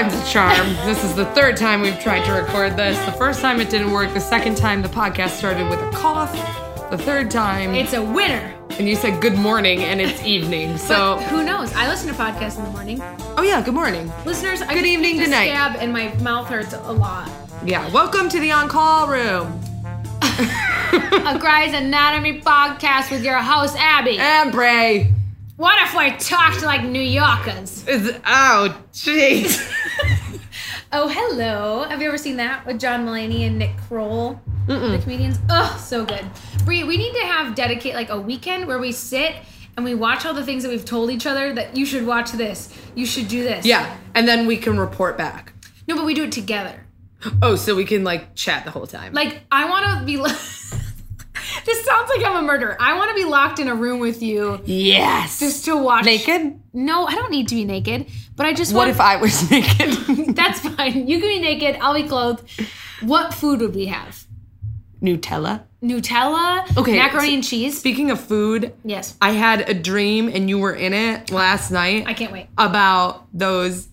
time's a charm. this is the third time we've tried to record this. The first time it didn't work. The second time the podcast started with a cough. The third time, It's a winner. and you said good morning, and it's evening. So, But who knows? I listen to podcasts in the morning. oh yeah, good morning. Listeners, I Good evening, good night. Scab and my mouth hurts a lot. Yeah, welcome to the on-call room. a Grey's Anatomy podcast with your host Abby. And Bray What if we talked like New Yorkers? is oh jeez. Oh, hello. Have you ever seen that with John Mulaney and Nick Kroll, the comedians? Oh, so good. Brie, we need to have dedicate like a weekend where we sit and we watch all the things that we've told each other that you should watch this, you should do this. yeah, and then we can report back. No, but we do it together. Oh, so we can like chat the whole time. Like, I want to be. This sounds like I'm a murderer. I want to be locked in a room with you yes. just to watch. naked. No, I don't need to be naked, but I just want to What want. if I was naked? That's fine. You can be naked. I'll be clothed. What food would we have? Nutella. Nutella. Okay, Macaroni and cheese. Speaking of food, Yes. I had a dream and you were in it last night I can't wait. about those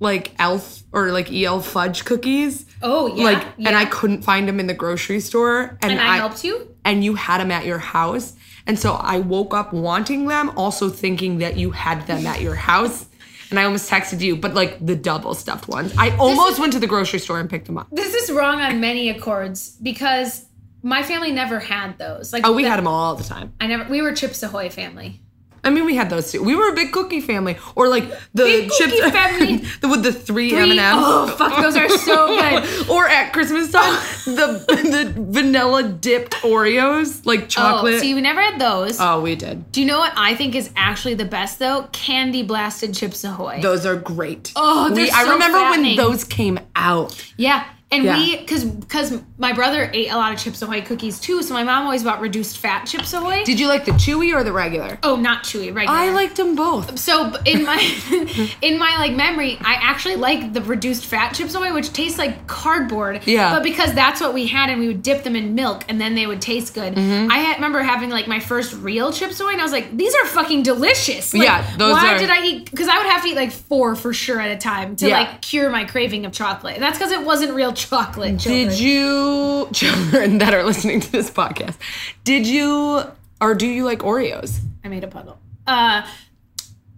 like elf or like EL fudge cookies. Oh yeah. like yeah. and I couldn't find them in the grocery store and, and I, helped you. and you had them at your house. And so I woke up wanting them, also thinking that you had them at your house. And I almost texted you, but like the double stuffed ones. I almost went to the grocery store and picked them up. This is wrong on many accords because my family never had those. Like Oh, we the- had them all the time. I never. We were Chips Ahoy family. I mean, we had those too. We were a big cookie family, or like the Big chips cookie family. the, with the three M and M's. Oh fuck, those are so good. or at Christmas time, the the vanilla dipped Oreos, like chocolate. Oh, see, we never had those. Oh, we did. Do you know what I think is actually the best though? Candy blasted Chips Ahoy. Those are great. Oh, they're we, I remember when those came out. yeah, and Yeah. we because because my brother ate a lot of Chips Ahoy cookies too, so my mom always bought reduced fat Chips Ahoy. Did you like the chewy or the regular? oh, not chewy, regular. I liked them both. So in my in my like memory, I actually like the reduced fat Chips Ahoy, which tastes like cardboard. Yeah. But because that's what we had, and we would dip them in milk, and then they would taste good. Mm-hmm. I had, remember having like my first real Chips Ahoy, and I was like, these are fucking delicious. Like, Yeah, those Why are- did I eat? Because I would have to eat like four for sure at a time to Yeah. like cure my craving of chocolate. And that's because it wasn't real chocolate. Children. Did you, children that are listening to this podcast, did you or do you like Oreos? I made a puddle. Uh.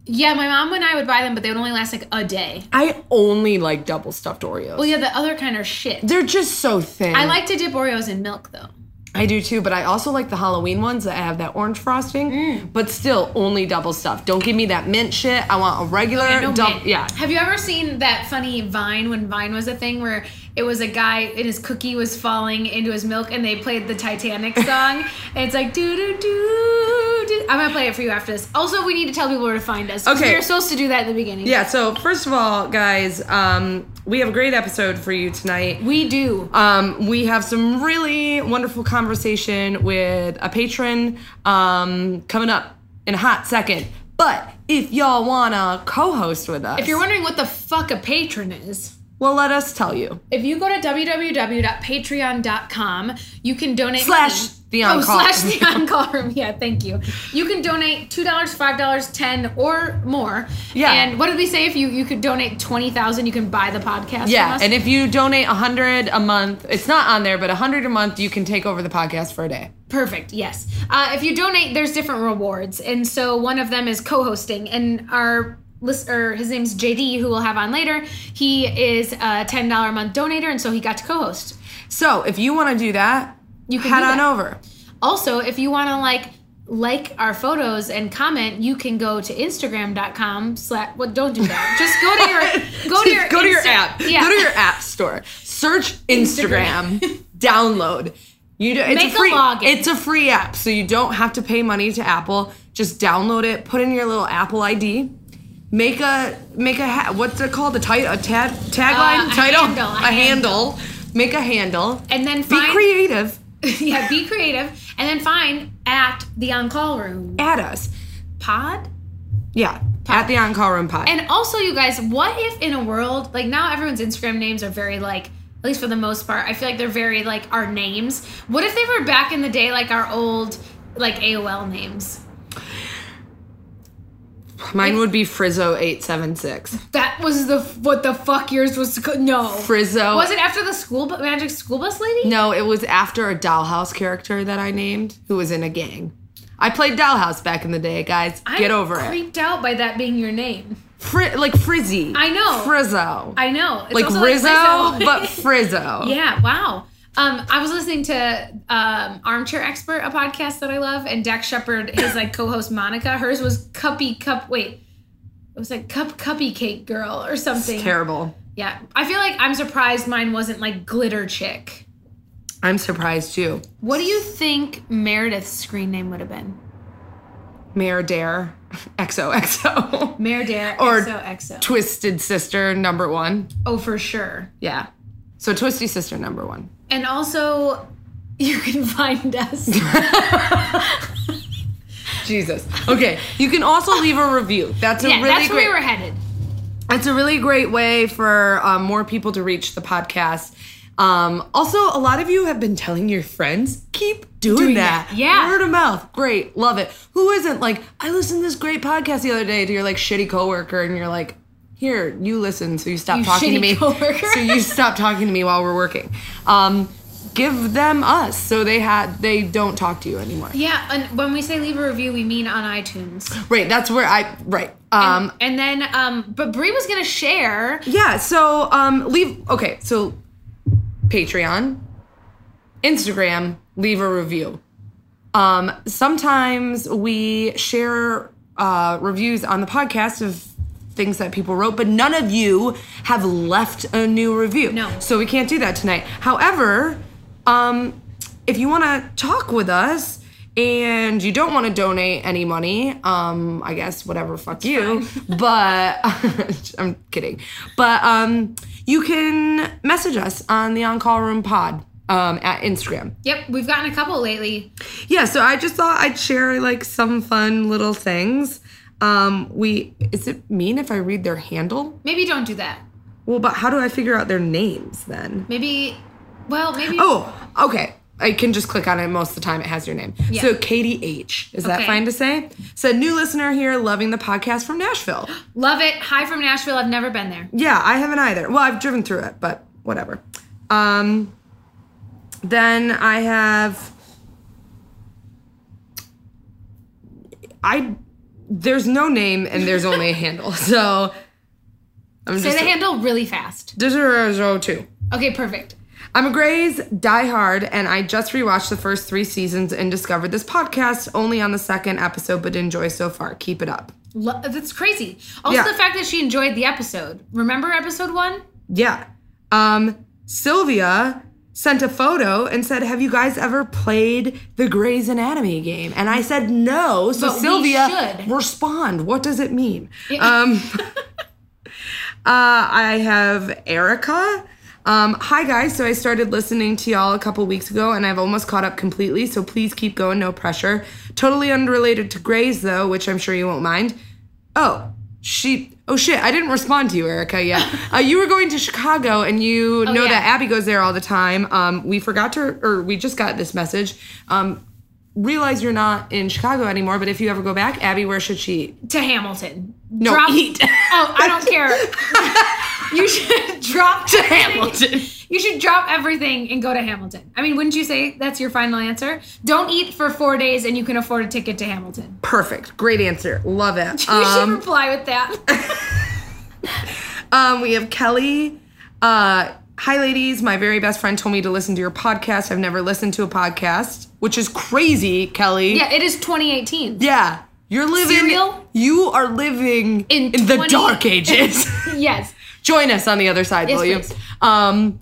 Yeah, my mom and I would buy them, but they would only last like a day. I only like double stuffed Oreos. Well, yeah, the other kind are shit. They're just so thin. I like to dip Oreos in milk though. I do too, but I also like the Halloween ones that have that orange frosting, Mm. but still only double stuff. Don't give me that mint shit. I want a regular Yeah, no double. mint. Yeah. Have you ever seen that funny Vine when Vine was a thing where it was a guy and his cookie was falling into his milk and they played the Titanic song? and it's like doo doo doo doo. I'm gonna play it for you after this. Also, we need to tell people where to find us. Okay. We were supposed to do that in the beginning. Yeah, so first of all, guys, um, we have a great episode for you tonight. We do. Um, we have some really wonderful conversation with a patron um, coming up in a hot second. But if y'all wanna co-host with us, If you're wondering what the fuck a patron is, well, let us tell you. if you go to www.patreon.com, you can donate Slash the oh, on-call. slash the on-call room. Yeah, thank you. You can donate two dollars, five dollars, ten or more. Yeah. And what did we say? If you you could donate twenty thousand, you can buy the podcast. Yeah, and if you donate a hundred a month, it's not on there, but a hundred a month, you can take over the podcast for a day. Perfect. Yes. Uh, if you donate, there's different rewards, and so one of them is co-hosting, and our or his name's JD, who we'll have on later. He is a ten dollar a month donator, and so he got to co-host. So if you want to do that, You can head on over. Also, if you want to like like our photos and comment, you can go to Instagram.com slash. Well, don't do that. Just go to your go to your go to your app. Yeah. Go to your app store. Search Instagram. download. You do, it's Make a a free. login. It's a free app, so you don't have to pay money to Apple. Just download it. Put in your little Apple ID. Make a make a ha- what's it called? A title, a tag tagline, Uh, a title, handle, a a handle. Make a handle. and then Be creative. yeah, be creative, and then find at the on call room Add us. pod. Yeah, at the on call room pod. And also, you guys, what if in a world like now everyone's Instagram names are very like, at least for the most part, I feel like they're very like our names. What if they were back in the day like our old like AOL names? Mine would be Frizzo eight seven six. That was the what the fuck yours was. No, Frizzo. was it after the school bu- magic school bus lady? No, it was after a Dollhouse character that I named who was in a gang. I played Dollhouse back in the day, guys. Get I'm over it. Creeped out by that being your name. Fri- like Frizzy. I know. Frizzo. I know. It's like Rizzo, Rizzo. but Frizzo. yeah. Wow. Um, I was listening to um, Armchair Expert, a podcast that I love, and Dax Shepard, his like co-host Monica. Hers was Cuppy Cup. Wait, it was like Cup Cuppy Cake Girl or something. Terrible. Yeah, I feel like I'm surprised mine wasn't like Glitter Chick. I'm surprised too. What do you think Meredith's screen name would have been? Mayor Dare, XOXO. Mare Dare Or XOXO. Twisted Sister number one. oh, for sure. Yeah. So Twisty Sister number one. And also, you can find us. Jesus. Okay. You can also leave a review. That's a yeah, really that's great. where we were headed. It's a really great way for um, more people to reach the podcast. Um, also, a lot of you have been telling your friends, keep doing, Doing that. that, yeah. Word of mouth. Great. Love it. Who isn't like, I listened to this great podcast the other day to your like shitty coworker and you're like, here, you listen, so you stop You talking to me. coworker. so you stop talking to me while we're working. Um, give them us so they had they don't talk to you anymore. Yeah, and when we say leave a review, we mean on iTunes. Right, that's where I right. Um and then, um, but Brie was gonna share. Yeah, so um leave okay, so Patreon, Instagram, leave a review. Um sometimes we share uh reviews on the podcast of things that people wrote, but none of you have left a new review. No. So we can't do that tonight. However, um if you want to talk with us and you don't want to donate any money, um, I guess whatever, fuck you. But I'm kidding. But um, you can message us on the On Call Room Pod um, at Instagram. Yep, we've gotten a couple lately. Yeah, so I just thought I'd share like some fun little things. Um, we is it mean if I read their handle? Maybe don't do that. Well, but how do I figure out their names then? Maybe, well, maybe. Oh, okay. I can just click on it. Most of the time, it has your name. Yeah. So Katie H. Is that fine to say? Said new listener here, loving the podcast from Nashville. Love it. Hi from Nashville. I've never been there. Yeah, I haven't either. Well, I've driven through it, but whatever. Um, then I have. I there's no name and there's only a handle, so I'm Say the handle really fast. zero two. Okay, perfect. I'm a Grey's diehard, and I just rewatched the first three seasons and discovered this podcast only on the second episode, but enjoy so far. Keep it up. Lo- that's crazy. Also, Yeah. the fact that she enjoyed the episode. Remember episode one? Yeah. Um, Sylvia sent a photo and said, "Have you guys ever played the Grey's Anatomy game?" And I said, "No." So But Sylvia, should. respond. What does it mean? Yeah. Um, uh, I have Erica. Um, hi guys, so I started listening to y'all a couple weeks ago and I've almost caught up completely, so please keep going, no pressure. Totally unrelated to Grey's though, which I'm sure you won't mind. Oh, she, oh shit, I didn't respond to you, Erica, yet. uh, you were going to Chicago and you know Oh, yeah. that Abby goes there all the time. Um, we forgot to, or we just got this message. Um, realize you're not in Chicago anymore, but if you ever go back, Abby, where should she eat? To Hamilton. No, eat. Oh, I don't care. you should drop To. Hamilton. You should drop everything and go to Hamilton. I mean, wouldn't you say that's your final answer? Don't eat for four days and you can afford a ticket to Hamilton. Perfect. Great answer. Love it. You should Um, reply with that. um, we have Kelly. Uh, Hi, ladies. My very best friend told me to listen to your podcast. I've never listened to a podcast, which is crazy, Kelly. yeah, it is 2018. Yeah. You're living. Serial? You are living In in, the dark ages. yes. Join us on the other side, Yes, will you? Um,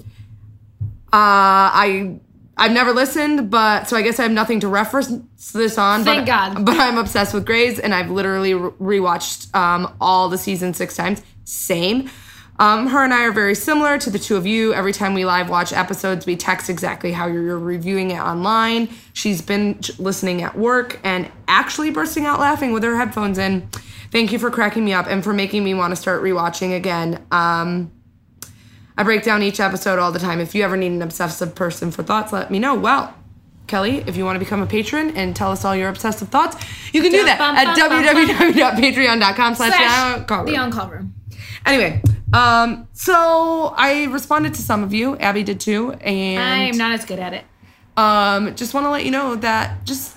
uh, I I've never listened, but so I guess I have nothing to reference this on. Thank but, God. But I'm obsessed with Grey's, and I've literally re- rewatched um, all the season six times. Same. Um, her and I are very similar to the two of you. Every time we live watch episodes, we text exactly how you're reviewing it online. She's been listening at work and actually bursting out laughing with her headphones in. Thank you for cracking me up and for making me want to start rewatching again. Um, I break down each episode all the time. If you ever need an obsessive person for thoughts, let me know. Well, Kelly, if you want to become a patron and tell us all your obsessive thoughts, you can do that at www.patreon.com slash the the on call room. Anyway, um, so I responded to some of you. Abby did too, and I'm not as good at it. um, just want to let you know that just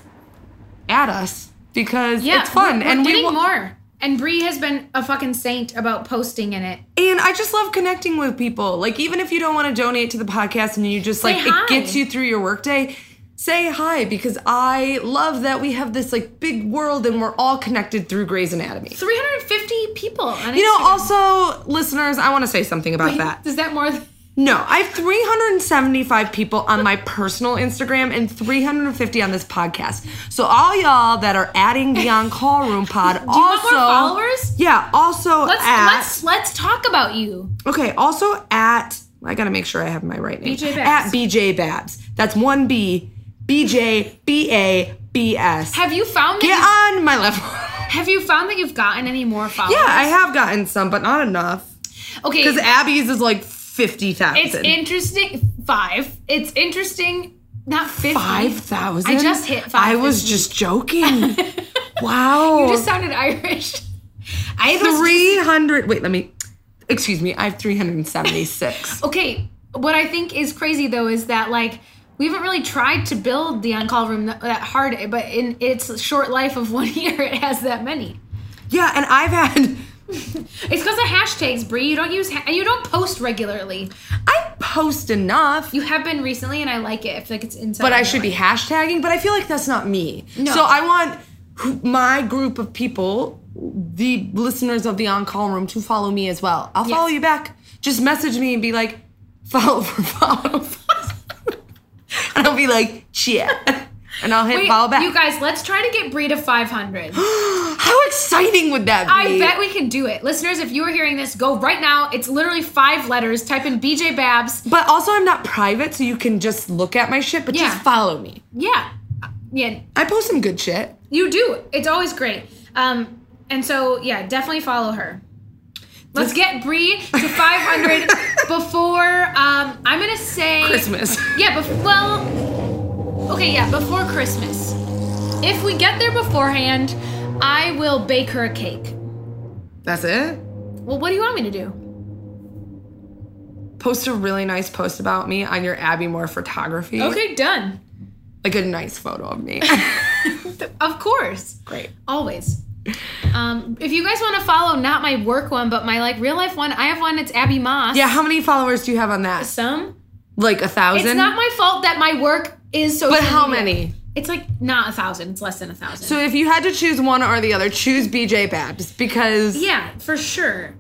add us because Yeah, it's fun We're, we're and we getting wa- more. And Bree has been a fucking saint about posting in it. and I just love connecting with people. Like even if you don't want to donate to the podcast and you just Say like hi. it gets you through your workday, say hi because I love that we have this like big world and we're all connected through Grey's Anatomy. 350 people. On You know, Instagram. also listeners, I want to say something about that. Is that more? Than, No, I have 375 people on my personal Instagram and 350 on this podcast. So all y'all that are adding the on call room pod do you want also more followers? Yeah, also Let's at let's let's talk about you. Okay, also at I gotta make sure I have my right name. BJ Babs. At BJ Babs. That's one B B J B A B S. Have you found Get on my level. Have you found that you've gotten any more followers? yeah, I have gotten some, but not enough. Okay, Because Abby's is like fifty thousand. it's interesting. Five. It's interesting. Not fifty. Five thousand. I just hit five I was this just joking. wow. You just sounded Irish. I three hundred. Wait, let me. Excuse me. I have three hundred and seventy-six. okay. What I think is crazy though is that like we haven't really tried to build the on-call room that, that hard, but in its short life of one year, it has that many. yeah, and I've had. It's because of hashtags, Brie. You don't use ha- and you don't post regularly. I post enough. You have been recently, and I like it. I feel like it's inside. but I should be hashtagging. But I feel like that's not me. No. So I want my group of people, the listeners of the on call room, to follow me as well. I'll follow you back. Just message me and be like, follow for follow. and I'll be like, yeah. And I'll hit Wait, follow back. You guys, let's try to get Brie to 500. How exciting would that be? I bet we can do it. Listeners, if you are hearing this, go right now. It's literally five letters. Type in BJ Babs. But also, I'm not private, so you can just look at my shit, but Yeah. just follow me. Yeah. Yeah, I post some good shit. you do. It's always great. Um, and so, yeah, definitely follow her. Let's get Brie to 500 before, um, I'm going to say. Christmas. Yeah, but well, okay, yeah, before Christmas. If we get there beforehand, I will bake her a cake. That's it? Well, what do you want me to do? Post a really nice post about me on your Abby Moore photography. Okay, done. Like a nice photo of me. Of course, Great. always. Um, if you guys want to follow not my work one, but my like real life one, I have one. It's Abby Moss. Yeah, how many followers do you have on that? some. Like a thousand? It's not my fault that my work is so. But how many? It's like not a thousand. It's less than a thousand. So if you had to choose one or the other, choose BJ Babs because yeah, for sure.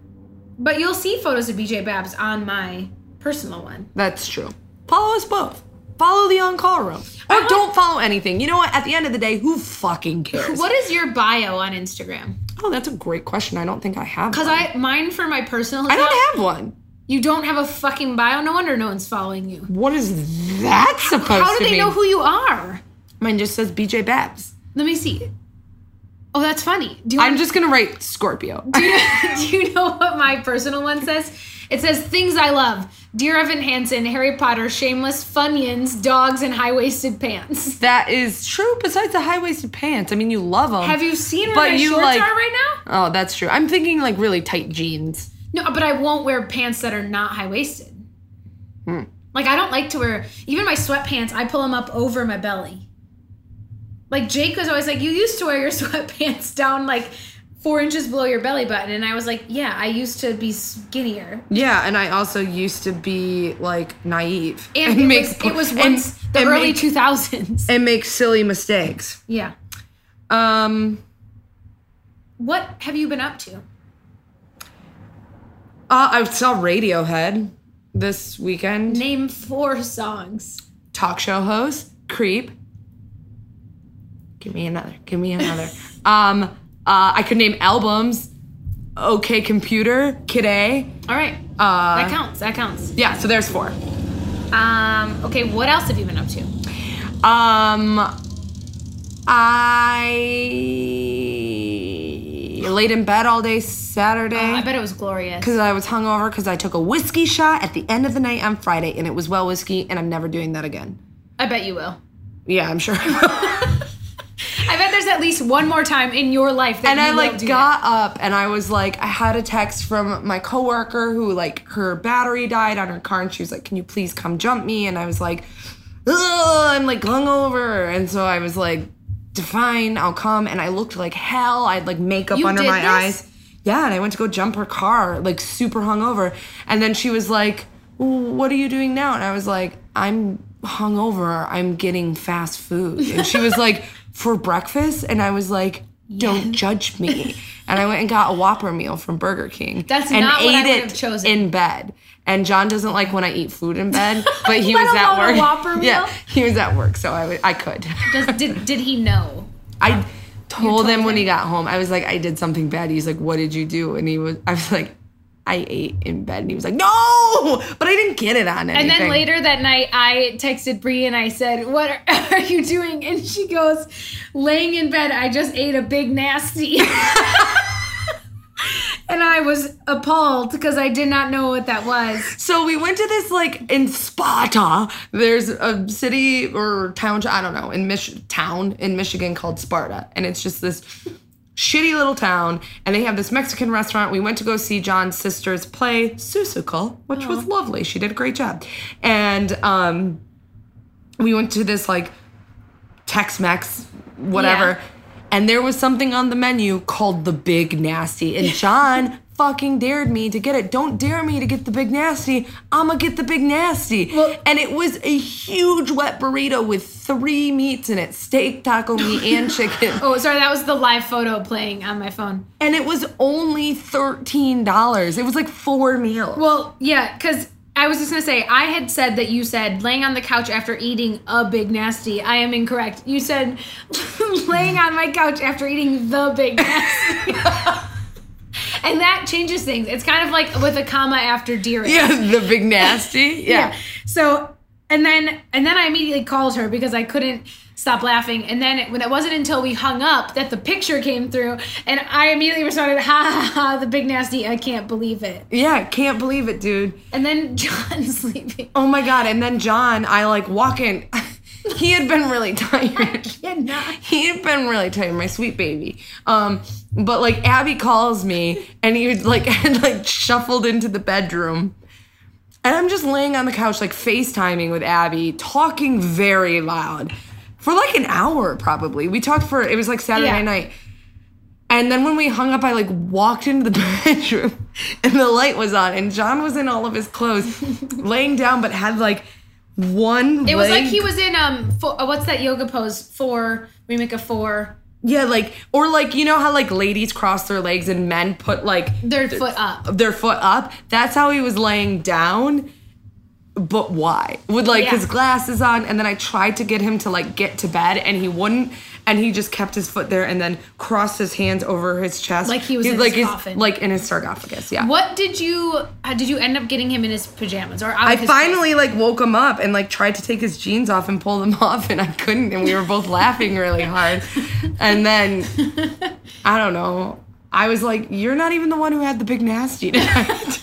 But you'll see photos of BJ Babs on my personal one. that's true. Follow us both. Follow the on call room. Or want- don't follow anything. You know what? At the end of the day, who fucking cares? What is your bio on Instagram? Oh, that's a great question. I don't think I have Because one. I mine for my personal. I account, don't have one. You don't have a fucking bio. No wonder no one's following you. What is that supposed How do they mean? know who you are? Mine just says BJ Babs. Let me see. Oh, that's funny. Do you I'm want, just gonna write Scorpio. do, you, do you know what my personal one says? It says things I love: Dear Evan Hansen, Harry Potter, Shameless, Funyuns, dogs, and high waisted pants. that is true. Besides the high waisted pants, I mean, you love them. Have you seen where But my you, shorts like- are right now? Oh, that's true. I'm thinking like really tight jeans. No, but I won't wear pants that are not high waisted. Hmm. Like I don't like to wear even my sweatpants. I pull them up over my belly. Like Jake was always like, "You used to wear your sweatpants down like four inches below your belly button," and I was like, "Yeah, I used to be skinnier." Yeah, and I also used to be like naive And, it, make was, it was and- once the and early two thousands. and make silly mistakes. Yeah. Um, What have you been up to? Uh, I saw Radiohead this weekend. Name four songs. Talk show host, creep. Give me another. Give me another. um, uh, I could name albums. Okay, computer, Kid A. All right, Uh, that counts. That counts. yeah, so there's four. Um. Okay. What else have you been up to? Um, I laid in bed all day Saturday. Oh, I bet it was glorious. because I was hungover because I took a whiskey shot at the end of the night on Friday and it was well whiskey and I'm never doing that again. I bet you will. Yeah, I'm sure. I bet there's at least one more time in your life that and I like got up and I was like, I had a text from my coworker who like her battery died on her car and she was like, Can you please come jump me? And I was like, Ugh, I'm like hungover. And so I was like, fine, I'll come. And I looked like hell. I had like makeup You under did my this? eyes. Yeah, and I went to go jump her car, like super hungover. And then she was like, What are you doing now? And I was like, I'm hungover. I'm getting fast food. And she was like, For breakfast? And I was like, Don't judge me. And I went and got a Whopper meal from Burger King. That's and not what I would have chosen. in bed. And John doesn't like when I eat food in bed, but he was at work. Whopper meal? Yeah, he was at work, so I I could. Does, did, did he know? I told, told him when he got home. I was like, I did something bad. He's like, What did you do? And he was, I was like, I ate in bed. And he was like, No, but I didn't get it on anything. And then later that night, I texted Brie and I said, "What are, are you doing?" And she goes, "Laying in bed. I just ate a big nasty." And I was appalled because I did not know what that was. So we went to this like in Sparta. There's a city or town, I don't know, in Mich- town in Michigan called Sparta, and it's just this shitty little town. And they have this Mexican restaurant. We went to go see John's sister's play Seussical, which was lovely. She did a great job, and um, we went to this like Tex-Mex, whatever. Yeah. And there was something on the menu called the Big Nasty. And John fucking dared me to get it. Don't dare me to get the Big Nasty. I'ma get the Big Nasty. Well- and it was a huge wet burrito with three meats in it steak, taco meat, and chicken. Oh, sorry, that was the live photo playing on my phone. And it was only $13. It was like four meals. Well, yeah, because I was just gonna say I had said that you said laying on the couch after eating a big nasty. I am incorrect. You said laying on my couch after eating the big nasty. and that changes things. It's kind of like with a comma after dear. yeah, the Big Nasty. Yeah. So and then and then I immediately called her because I couldn't stop laughing. And then it, when it wasn't until we hung up that the picture came through, and I immediately responded, "Ha ha ha! The big nasty! I can't believe it." Yeah, can't believe it, dude. And then John's sleeping. Oh my god! And then John, I like walk in. he had been really tired. He had been really tired, my sweet baby. Um, but like Abby calls me, and he would like had like shuffled into the bedroom, and I'm just laying on the couch like FaceTiming with Abby, talking very loud for like an hour probably. We talked for it was like Saturday Yeah. night. And then when we hung up, I like walked into the bedroom and the light was on, and John was in all of his clothes, laying down, but had like one. It was like he was in um. Four, uh, what's that yoga pose? Four. We make a four. Yeah, like or like you know how like ladies cross their legs and men put like Their foot up. their foot up. That's how he was laying down. But why? With like Yeah. his glasses on, and then I tried to get him to like get to bed, and he wouldn't. And he just kept his foot there, and then crossed his hands over his chest, Like he was in like his coffin. like in his sarcophagus. Yeah. What did you? Uh, did you end up getting him in his pajamas or I his finally like woke him up and like tried to take his jeans off and pull them off and I couldn't and we were both laughing really hard. And then I don't know. I was like, "You're not even the one who had the big nasty tonight."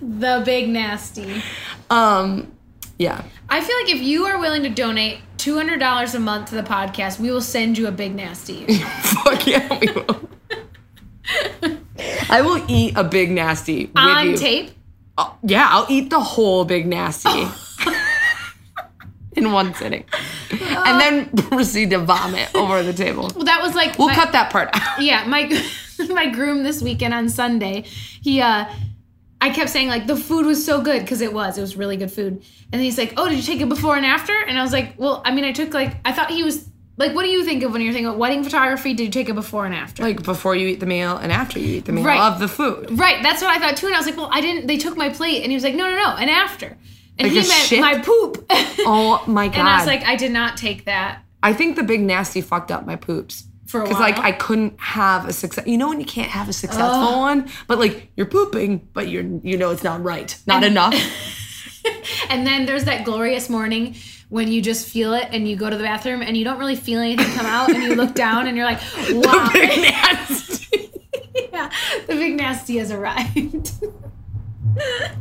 the big nasty? um, yeah. I feel like if you are willing to donate two hundred dollars a month to the podcast, we will send you a big nasty. Fuck yeah, we will. I will eat a big nasty with on you. tape. Oh, yeah, I'll eat the whole big nasty in one sitting, and then proceed to vomit over the table. Well, that was like We'll my- cut that part out. yeah my my groom this weekend on sunday he uh i kept saying like the food was so good because it was it was really good food and then he's like oh did you take it before and after and i was like well i mean i took like i thought he was like what do you think of when you're thinking of wedding photography did you take it before and after Like before you eat the meal and after you eat the meal Right. of the food. right that's what i thought too and i was like well i didn't they took my plate and he was like no no no and after and Like he meant shit? my poop Oh my god! and i was like i did not take that I think the big nasty fucked up my poops. For Because like? I couldn't have a success. You know when you can't have a successful one, but like you're pooping, but you're you know it's not right, not enough. And then there's that glorious morning when you just feel it and you go to the bathroom and you don't really feel anything come out and you look down and you're like, wow. big nasty. yeah, the big nasty has arrived.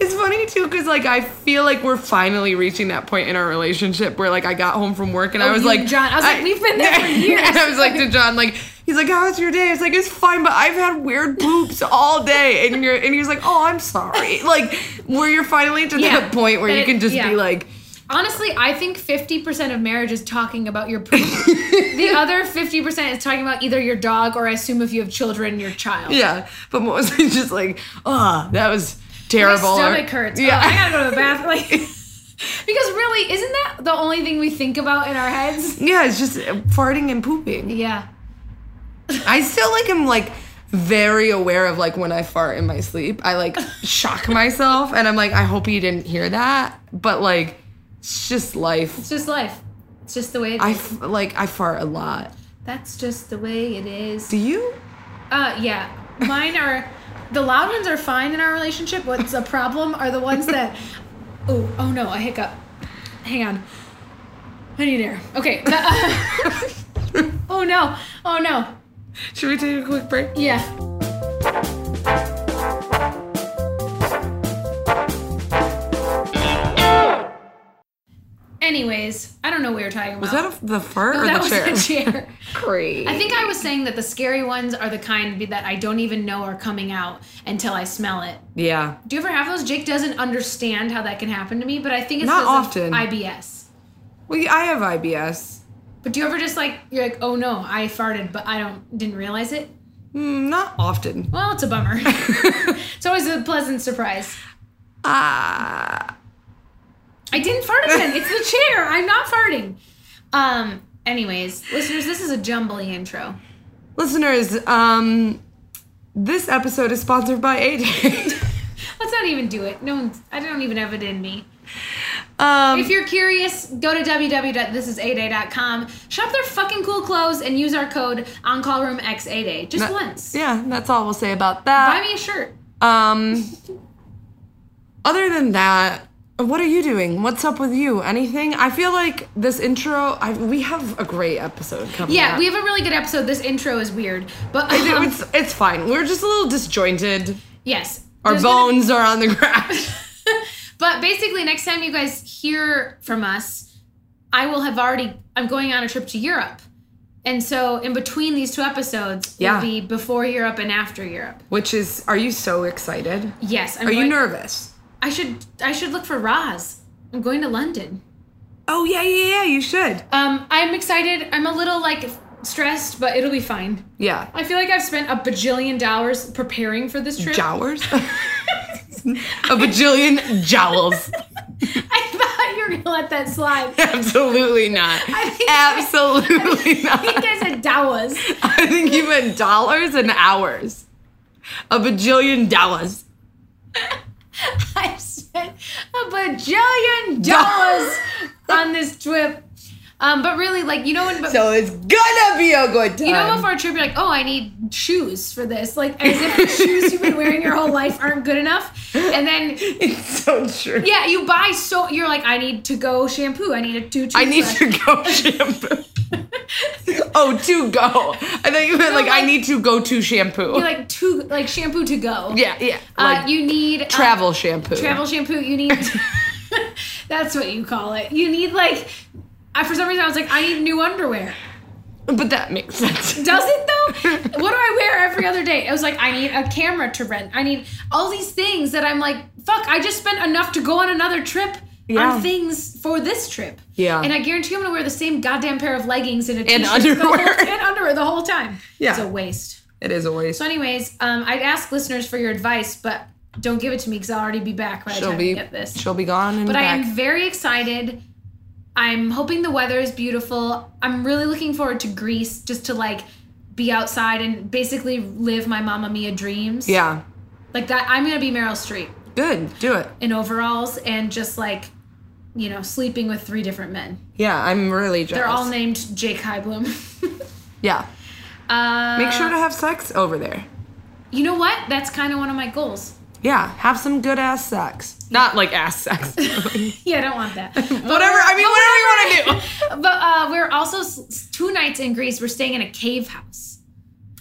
It's funny too because like I feel like we're finally reaching that point in our relationship where like I got home from work and I Oh, was like, John. I was like, we've been there for years. and I was like to John, like he's like, how was your day? It's like it's fine, but I've had weird poops all day, and you're and he's like, oh, I'm sorry, like where you're finally to Yeah. that point where you can just yeah. be like, Honestly, I think 50% of marriage is talking about your poop. the other 50% is talking about either your dog or I assume if you have children, your child. yeah, but mostly just like, oh, that was My terrible. or- stomach hurts. Yeah, Oh, I gotta go to the bathroom. Like, because really, isn't that the only thing we think about in our heads? yeah, it's just uh, farting and pooping. Yeah. I still like am like very aware of like when I fart in my sleep. I like shock myself and I'm like, I hope you didn't hear that. But like, it's just life. It's just life. It's just the way it I is. f- like I fart a lot. That's just the way it is. Do you? Uh, yeah. Mine are the loud ones are fine in our relationship. What's a problem are the ones that. Oh, oh no, a hiccup. Hang on. I need air. Okay. oh no. Oh no. Should we take a quick break? Yeah. Anyways, I don't know what we were talking about. Was that a, the fart No, or that the was chair? the chair. Great. I think I was saying that the scary ones are the kind that I don't even know are coming out until I smell it. yeah. Do you ever have those? Jake doesn't understand how that can happen to me, but I think it's Not often. IBS. Well, yeah, I have IBS. But do you ever just like you're like, oh no, I farted, but I don't didn't realize it? Mm, not often. Well, it's a bummer. it's always a pleasant surprise. Ah. I didn't fart again. It's the chair. I'm not farting. Um. Anyways, listeners, this is a jumbly intro. Listeners, um, this episode is sponsored by AJ. Let's not even do it. No, one's, I don't even have it in me. um, If you're curious, go to www.thisisaday.com, shop their fucking cool clothes, and use our code OnCallRoomX8A just that- once. Yeah, that's all we'll say about that. Buy me a shirt. Um, other than that, what are you doing? What's up with you? Anything? I feel like this intro. I, we have a great episode coming. Yeah, up. we have a really good episode. This intro is weird, but um, it's it's fine. We're just a little disjointed. yes, Our bones are on the ground. but basically, next time you guys hear from us, I will have already. I'm going on a trip to Europe, and so in between these two episodes, Yeah. will be before Europe and after Europe. Which is, are you so excited? Yes, I'm Are you nervous? I should. I should look for Roz. I'm going to London. Oh yeah, yeah, yeah. You should. Um, I'm excited. I'm a little like stressed, but it'll be fine. Yeah. I feel like I've spent a bajillion dollars preparing for this trip. Jowers. a bajillion jowls. I thought you were gonna let that slide. Absolutely not. I think- Absolutely I think not. I said dowas. I think you meant dollars and hours. A bajillion dollars. I spent a bajillion dollars on this trip. Um, but really, like you know when So it's gonna be a good time. you know before a trip, you're like, oh, I need shoes for this. Like as if the shoes you've been wearing your whole life aren't good enough. And then it's so true. yeah, you buy so you're like, I need to go shampoo. I need a two. I need to go shampoo. oh, to go. I thought you meant No, like, I need to go to shampoo. You like two like shampoo to go. yeah, yeah. Uh, you need uh, travel shampoo. travel shampoo. You need. that's what you call it. You need like. I, for some reason, I was like, I need new underwear. But that makes sense. Does it though? what do I wear every other day? It was like I need a camera to rent. I need all these things that I'm like, fuck. I just spent enough to go on another trip Yeah. on things for this trip. Yeah. And I guarantee you I'm gonna wear the same goddamn pair of leggings and a And t-shirt whole- underwear. and underwear the whole time. Yeah. It's a waste. It is a waste. So, anyways, um, I'd ask listeners for your advice, but don't give it to me because I'll already be back by the She'll time be you get this. she'll be gone and But back. I am very excited. I'm hoping the weather is beautiful. I'm really looking forward to Greece just to like be outside and basically live my Mamma Mia dreams. yeah. Like that, I'm gonna be Meryl Streep Good. Do it. in overalls and just like, you know, sleeping with three different men. Yeah, I'm really jealous. They're all named Jake Highbloom. Yeah. uh, Make sure to have sex over there. You know what? That's kind of one of my goals. Yeah, have some good ass sex. Not like ass sex. Yeah, I don't want that. whatever. I mean, whatever you want to do. But uh, we're also two nights in Greece. We're staying in a cave house.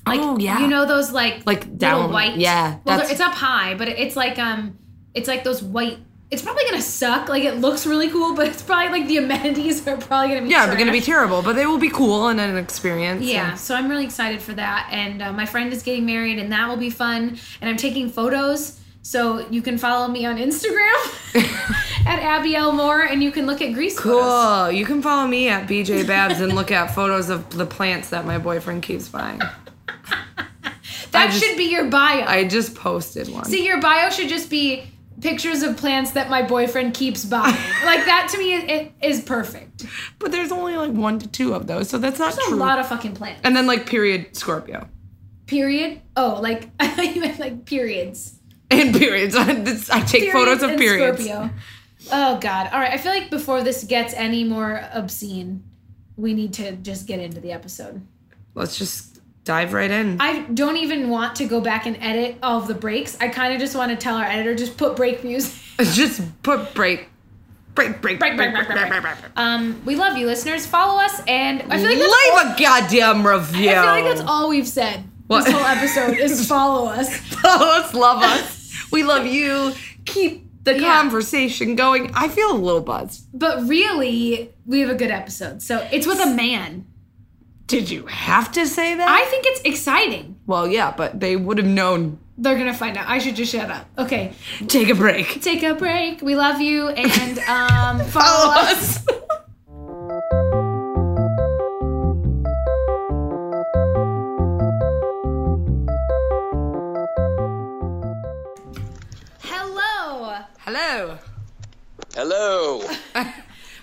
Like, Oh, yeah. You know those like Like little down- white. yeah, Well, it's up high, but it's like um it's like those white. It's probably gonna suck. Like it looks really cool, but it's probably like the amenities are probably gonna be Yeah, they're gonna be terrible, but they will be cool and an experience. Yeah, and- so I'm really excited for that. And uh, my friend is getting married, and that will be fun. And I'm taking photos, so you can follow me on Instagram at Abby L Moore, and you can look at Greece photos. Cool. You can follow me at BJ Babs and look at photos of the plants that my boyfriend keeps buying. That just- should be your bio. I just posted one. See, your bio should just be pictures of plants that my boyfriend keeps buying. like that to me, it, it is perfect. but there's only like one to two of those, so that's not There's a lot of fucking plants. and then like period Scorpio. Period. Oh, like I thought you meant like periods. And periods. I take photos of periods. Scorpio. Oh God! All right, I feel like before this gets any more obscene, we need to just get into the episode. Let's just dive right in. I don't even want to go back and edit all of the breaks. I kind of just want to tell our editor just put break music. just put break. Break, break, break, break, break, break, break. Um, we love you, listeners. Follow us, and I feel like that's all, Leave a goddamn review. I feel like that's all we've said. What? This whole episode is follow us. Follow us, love us. We love you. Keep the Yeah. conversation going. I feel a little buzzed. But really, we have a good episode. So it's with a man. Did you have to say that? I think it's exciting. well, yeah, but they would have known. They're gonna find out. I should just shut up. Okay, Take a break. take a break. We love you, and um, follow us. Hello. Hello.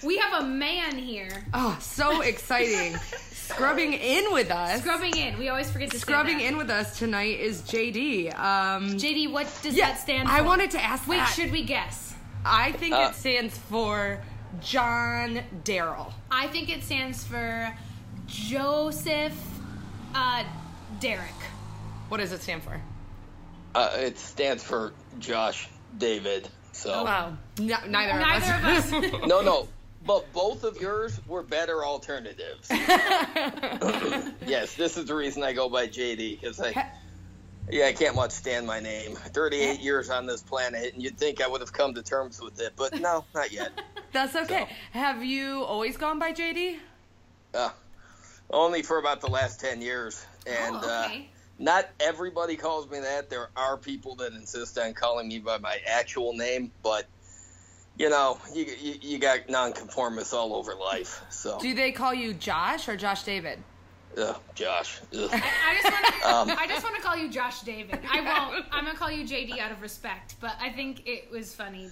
We have a man here. Oh, so exciting. Scrubbing in with us. Scrubbing in. We always forget to say Scrubbing that. in with us tonight is JD. Um, JD, what does yeah, that stand for? I wanted to ask Wait, that. should we guess? I think Uh, it stands for John Daryl. I think it stands for Joseph uh, Derek. What does it stand for? Uh, it stands for Josh David. So Wow. No, neither, Neither of us. of us. no, no, but both of yours were better alternatives. yes, this is the reason I go by JD because I. Yeah, I can't much stand my name. 38 years on this planet, and you'd think I would have come to terms with it, but no, not yet. That's okay. Have you always gone by JD? Uh, only for about the last 10 years. And oh, okay. uh, not everybody calls me that. There are people that insist on calling me by my actual name, but you know, you you, you got nonconformists all over life. So, Do they call you Josh or Josh David? ugh, Josh. ugh. I just want to. Um, I just want to call you Josh David. I won't. I'm gonna call you JD out of respect, but I think it was funny.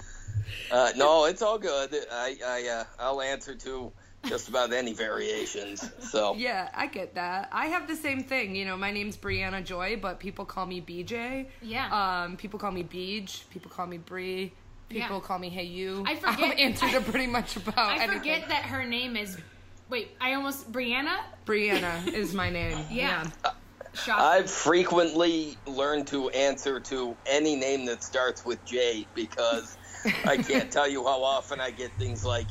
Uh, no, it's all good. I I uh, I'll answer to just about any variations. So Yeah, I get that. I have the same thing. You know, my name's Brianna Joy, but people call me BJ. Yeah. Um, people call me Beej. People call me Bree. People Yeah. call me Hey You. I forget- I'll answer to pretty much about I anything. forget that her name is. Wait, I almost Brianna. Brianna is my name. Yeah. Shock. I've frequently learned to answer to any name that starts with J because I can't tell you how often I get things like,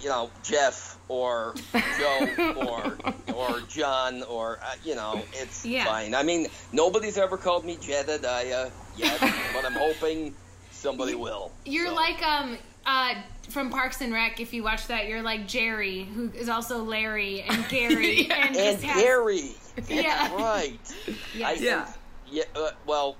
you know, Jeff or Joe or or John or uh, you know, it's Yeah. fine. I mean, nobody's ever called me Jedediah yet, but I'm hoping somebody will. You're So- like um uh from Parks and Rec. If you watch that, you're like Jerry, who is also Larry and Gary, Yeah. and, and just has, Gary. Yeah. Right. Yes. I, Yeah. Yeah. Uh, well.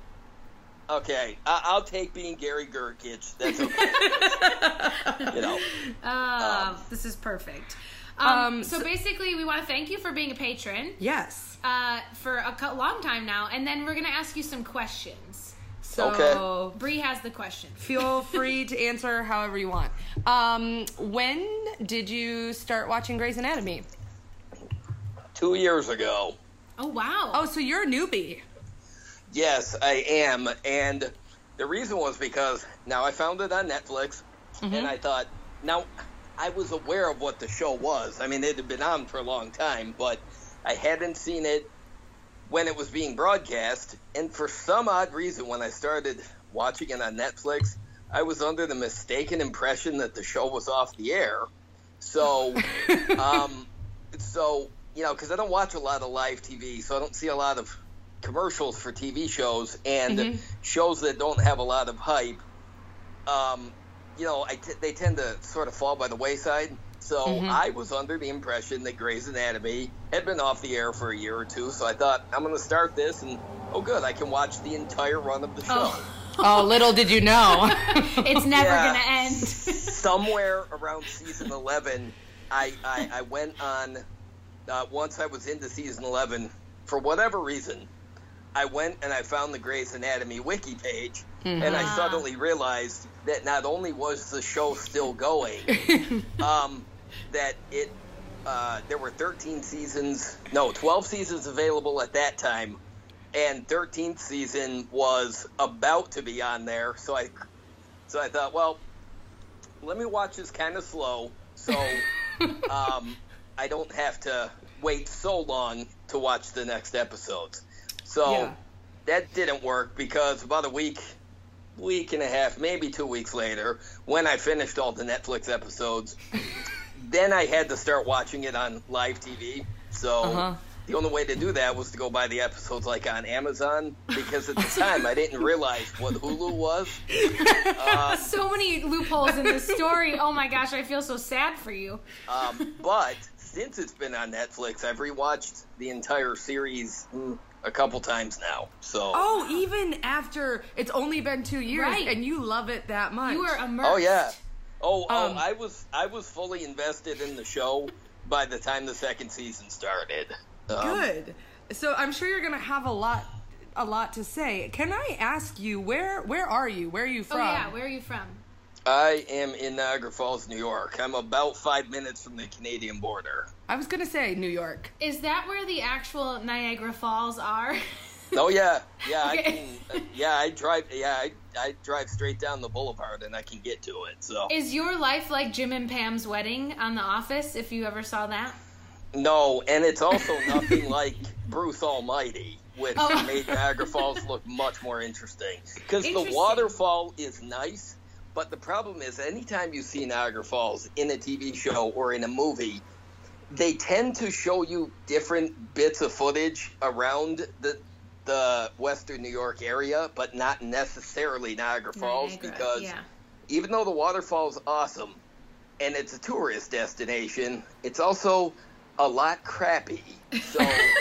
Okay, I- I'll take being Gary Gergich. That's okay. you know. Uh, Um, this is perfect. Um, Um, so, so- basically, we want to thank you for being a patron Yes. uh, for a co- long time now, and then we're gonna ask you some questions. So Okay. Bree has the question. feel free to answer however you want. Um, when did you start watching Grey's Anatomy? Two years ago. Oh wow! Oh, so you're a newbie. Yes, I am, and the reason was because now I found it on Netflix, and I thought now I was aware of what the show was. I mean, it had been on for a long time, but I hadn't seen it when it was being broadcast. And for some odd reason, when I started watching it on Netflix, I was under the mistaken impression that the show was off the air. So, um, so you know, because I don't watch a lot of live TV, so I don't see a lot of commercials for TV shows and Mhm. shows that don't have a lot of hype. um, you know, I t- they tend to sort of fall by the wayside. So Mhm. I was under the impression that Grey's Anatomy had been off the air for a year or two. So I thought I'm going to start this, and oh, good, I can watch the entire run of the show. Oh. Oh, little did you know. It's never Yeah. gonna end. Somewhere around season 11, I I, I went on. Uh, once I was into season 11, for whatever reason, I went and I found the Grey's Anatomy wiki page, and I Ah. suddenly realized that not only was the show still going, um, that it uh, there were 13 seasons, no, 12 seasons available at that time, and 13th season was about to be on there. So I, so I thought, well, let me watch this kind of slow, so um, I don't have to wait so long to watch the next episodes. So Yeah. that didn't work because about a week, week and a half, maybe two weeks later, when I finished all the Netflix episodes, then I had to start watching it on live TV. So Uh-huh. the only way to do that was to go buy the episodes like on Amazon because at the time I didn't realize what Hulu was. Uh, so many loopholes in this story. Oh my gosh, I feel so sad for you. Um, but since it's been on Netflix, I've rewatched the entire series mm, a couple times now. So, oh, even after it's only been two years Right. and you love it that much. You are immersed. oh yeah, oh oh, Um, I was I was fully invested in the show by the time the second season started. Um, good. So I'm sure you're gonna have a lot, a lot to say. Can I ask you where where are you? Where are you from? Oh from? yeah, where are you from? I am in Niagara Falls, New York. I'm about five minutes from the Canadian border. I was gonna say New York. Is that where the actual Niagara Falls are? Oh yeah, yeah, I can. Uh, yeah, I drive. Yeah, I, I drive straight down the boulevard and I can get to it. So Is your life like Jim and Pam's wedding on The Office? If you ever saw that. No, and it's also nothing like Bruce Almighty, which Oh. made Niagara Falls look much more interesting. Because the waterfall is nice, but the problem is anytime you see Niagara Falls in a TV show or in a movie, they tend to show you different bits of footage around the the Western New York area, but not necessarily Niagara Falls Niagara, because yeah. even though the waterfall is awesome and it's a tourist destination, it's also a lot crappy. So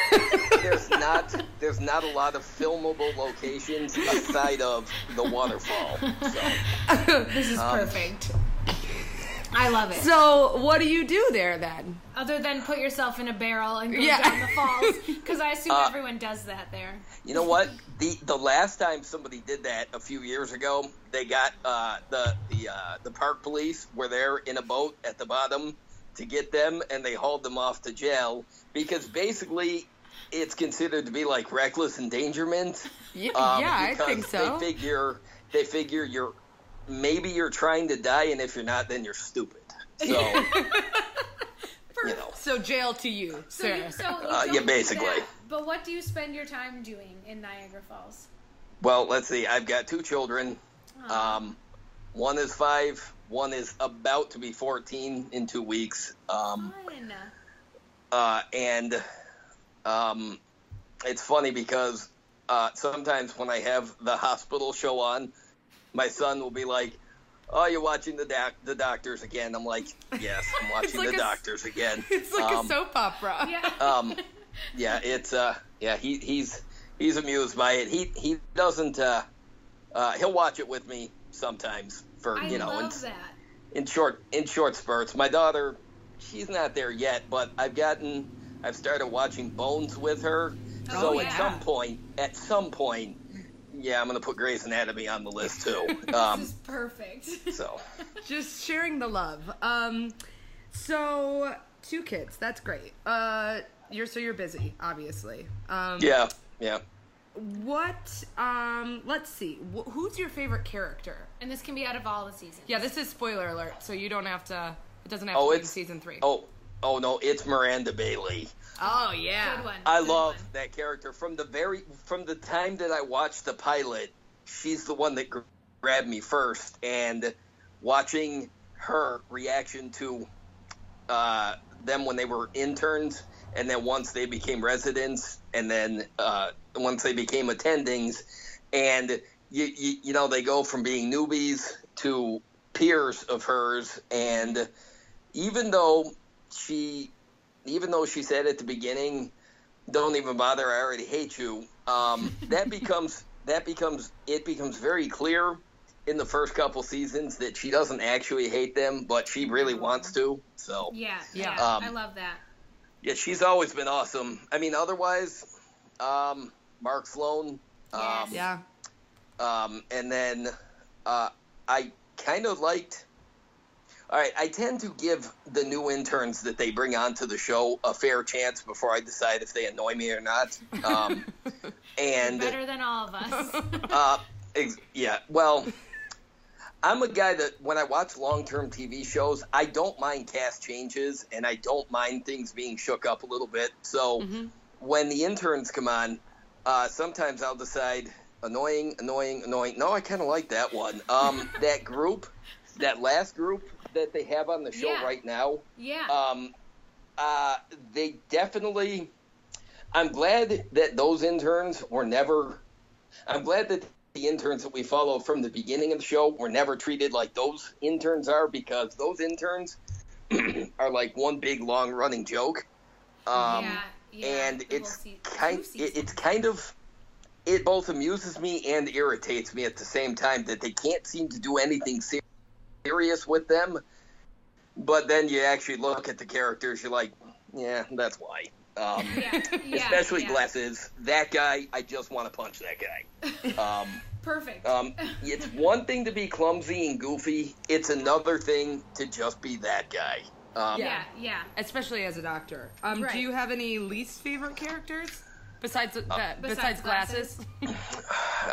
there's not there's not a lot of filmable locations aside of the waterfall. So This is Um, perfect. I love it. So what do you do there then? Other than put yourself in a barrel and go Yeah. down the falls, because I assume Uh, everyone does that there. you know what? The the last time somebody did that a few years ago, they got uh, the the uh, the park police were there in a boat at the bottom to get them, and they hauled them off to jail because basically it's considered to be like reckless endangerment. Yeah, Um, yeah, I because think so. They figure they figure you're maybe you're trying to die, and if you're not, then you're stupid. So you know, So jail to you, So, sir. you, so you Uh, yeah, basically. that, but what do you spend your time doing in Niagara Falls? well, let's see. I've got two children. Aw. Um, one is five. One is about to be fourteen in two weeks. Um, Fun. uh, and um, it's funny because uh, sometimes when I have the hospital show on, my son will be like, "Oh, you're watching the doc- the doctors again?" I'm like, "Yes, I'm watching like the a s- doctors again." it's like Um, a soap opera. Yeah. um, yeah, it's uh, yeah, he he's he's amused by it. He he doesn't uh, uh, he'll watch it with me sometimes for I you know love in, that. in short in short spurts. My daughter, she's not there yet, but I've gotten I've started watching Bones with her. Oh, so yeah. at some point, at some point, yeah, I'm gonna put Grey's Anatomy on the list too. Um, this is perfect. so Just sharing the love. Um, so two kids. That's great. Uh, you're so you're busy, obviously. Um, yeah, yeah. What? Um, let's see. Wh- who's your favorite character? and this can be out of all the seasons. Yeah, this is spoiler alert, so you don't have to. It doesn't have Oh, to be season three. Oh, oh no, it's Miranda Bailey. Oh, yeah. Good one. I Good love one. that character from the very from the time that I watched the pilot. She's the one that grabbed me first, and watching her reaction to uh, them when they were interns, and then once they became residents, and then uh, once they became attendings, and you, you you know they go from being newbies to peers of hers, and even though she, even though she said at the beginning, "Don't even bother, I already hate you," um, that becomes that becomes it becomes very clear in the first couple seasons that she doesn't actually hate them, but she really wants to. So Yeah, Yeah. yeah. Um, I love that. yeah, she's always been awesome. I mean, otherwise, um, Mark Sloan. Yes. Um, Yeah. Um, and then uh, I kind of liked. All right, I tend to give the new interns that they bring onto the show a fair chance before I decide if they annoy me or not. Um, and Better than all of us. uh, ex- yeah, well, I'm a guy that when I watch long-term TV shows, I don't mind cast changes and I don't mind things being shook up a little bit. So when the interns come on, uh, sometimes I'll decide annoying, annoying, annoying. No, I kind of like that one. Um, that group, that last group that they have on the show Yeah. right now, yeah. um, uh, they definitely. I'm glad that those interns were never. I'm glad that the interns that we follow from the beginning of the show were never treated like those interns are because those interns are like one big long running joke. Um, yeah. Yeah. and it's se- kind. It, it's kind of. It both amuses me and irritates me at the same time that they can't seem to do anything ser- serious with them. But then you actually look at the characters, you're like, yeah, that's why. Um, Yeah, yeah, especially yeah. glasses. That guy, I just want to punch that guy. Um, Perfect. um, it's one thing to be clumsy and goofy. It's another thing to just be that guy. Um, yeah, yeah. Especially as a doctor. Um, Right. Do you have any least favorite characters besides that? besides, Besides glasses?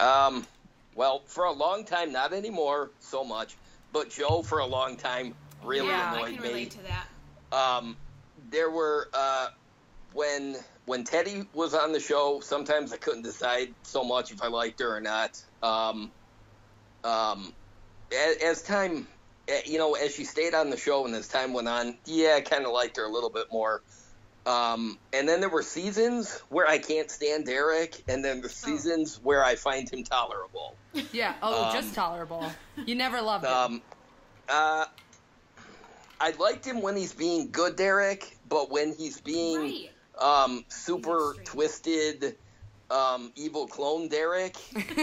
Um, well, for a long time, not anymore so much, but Joe for a long time really Yeah, I annoyed can me. relate to that. Um, there were uh, when when Teddy was on the show. Sometimes I couldn't decide so much if I liked her or not. Um, um, as, as time, you know, as she stayed on the show and as time went on, yeah, I kind of liked her a little bit more. Um, and then there were seasons where I can't stand Derek, and then the seasons where I find him tolerable. yeah. Oh, Um, just tolerable. You never loved him. Um, uh, I liked him when he's being good, Derek, but when he's being Right. um, super extreme. twisted, um, evil clone Derek,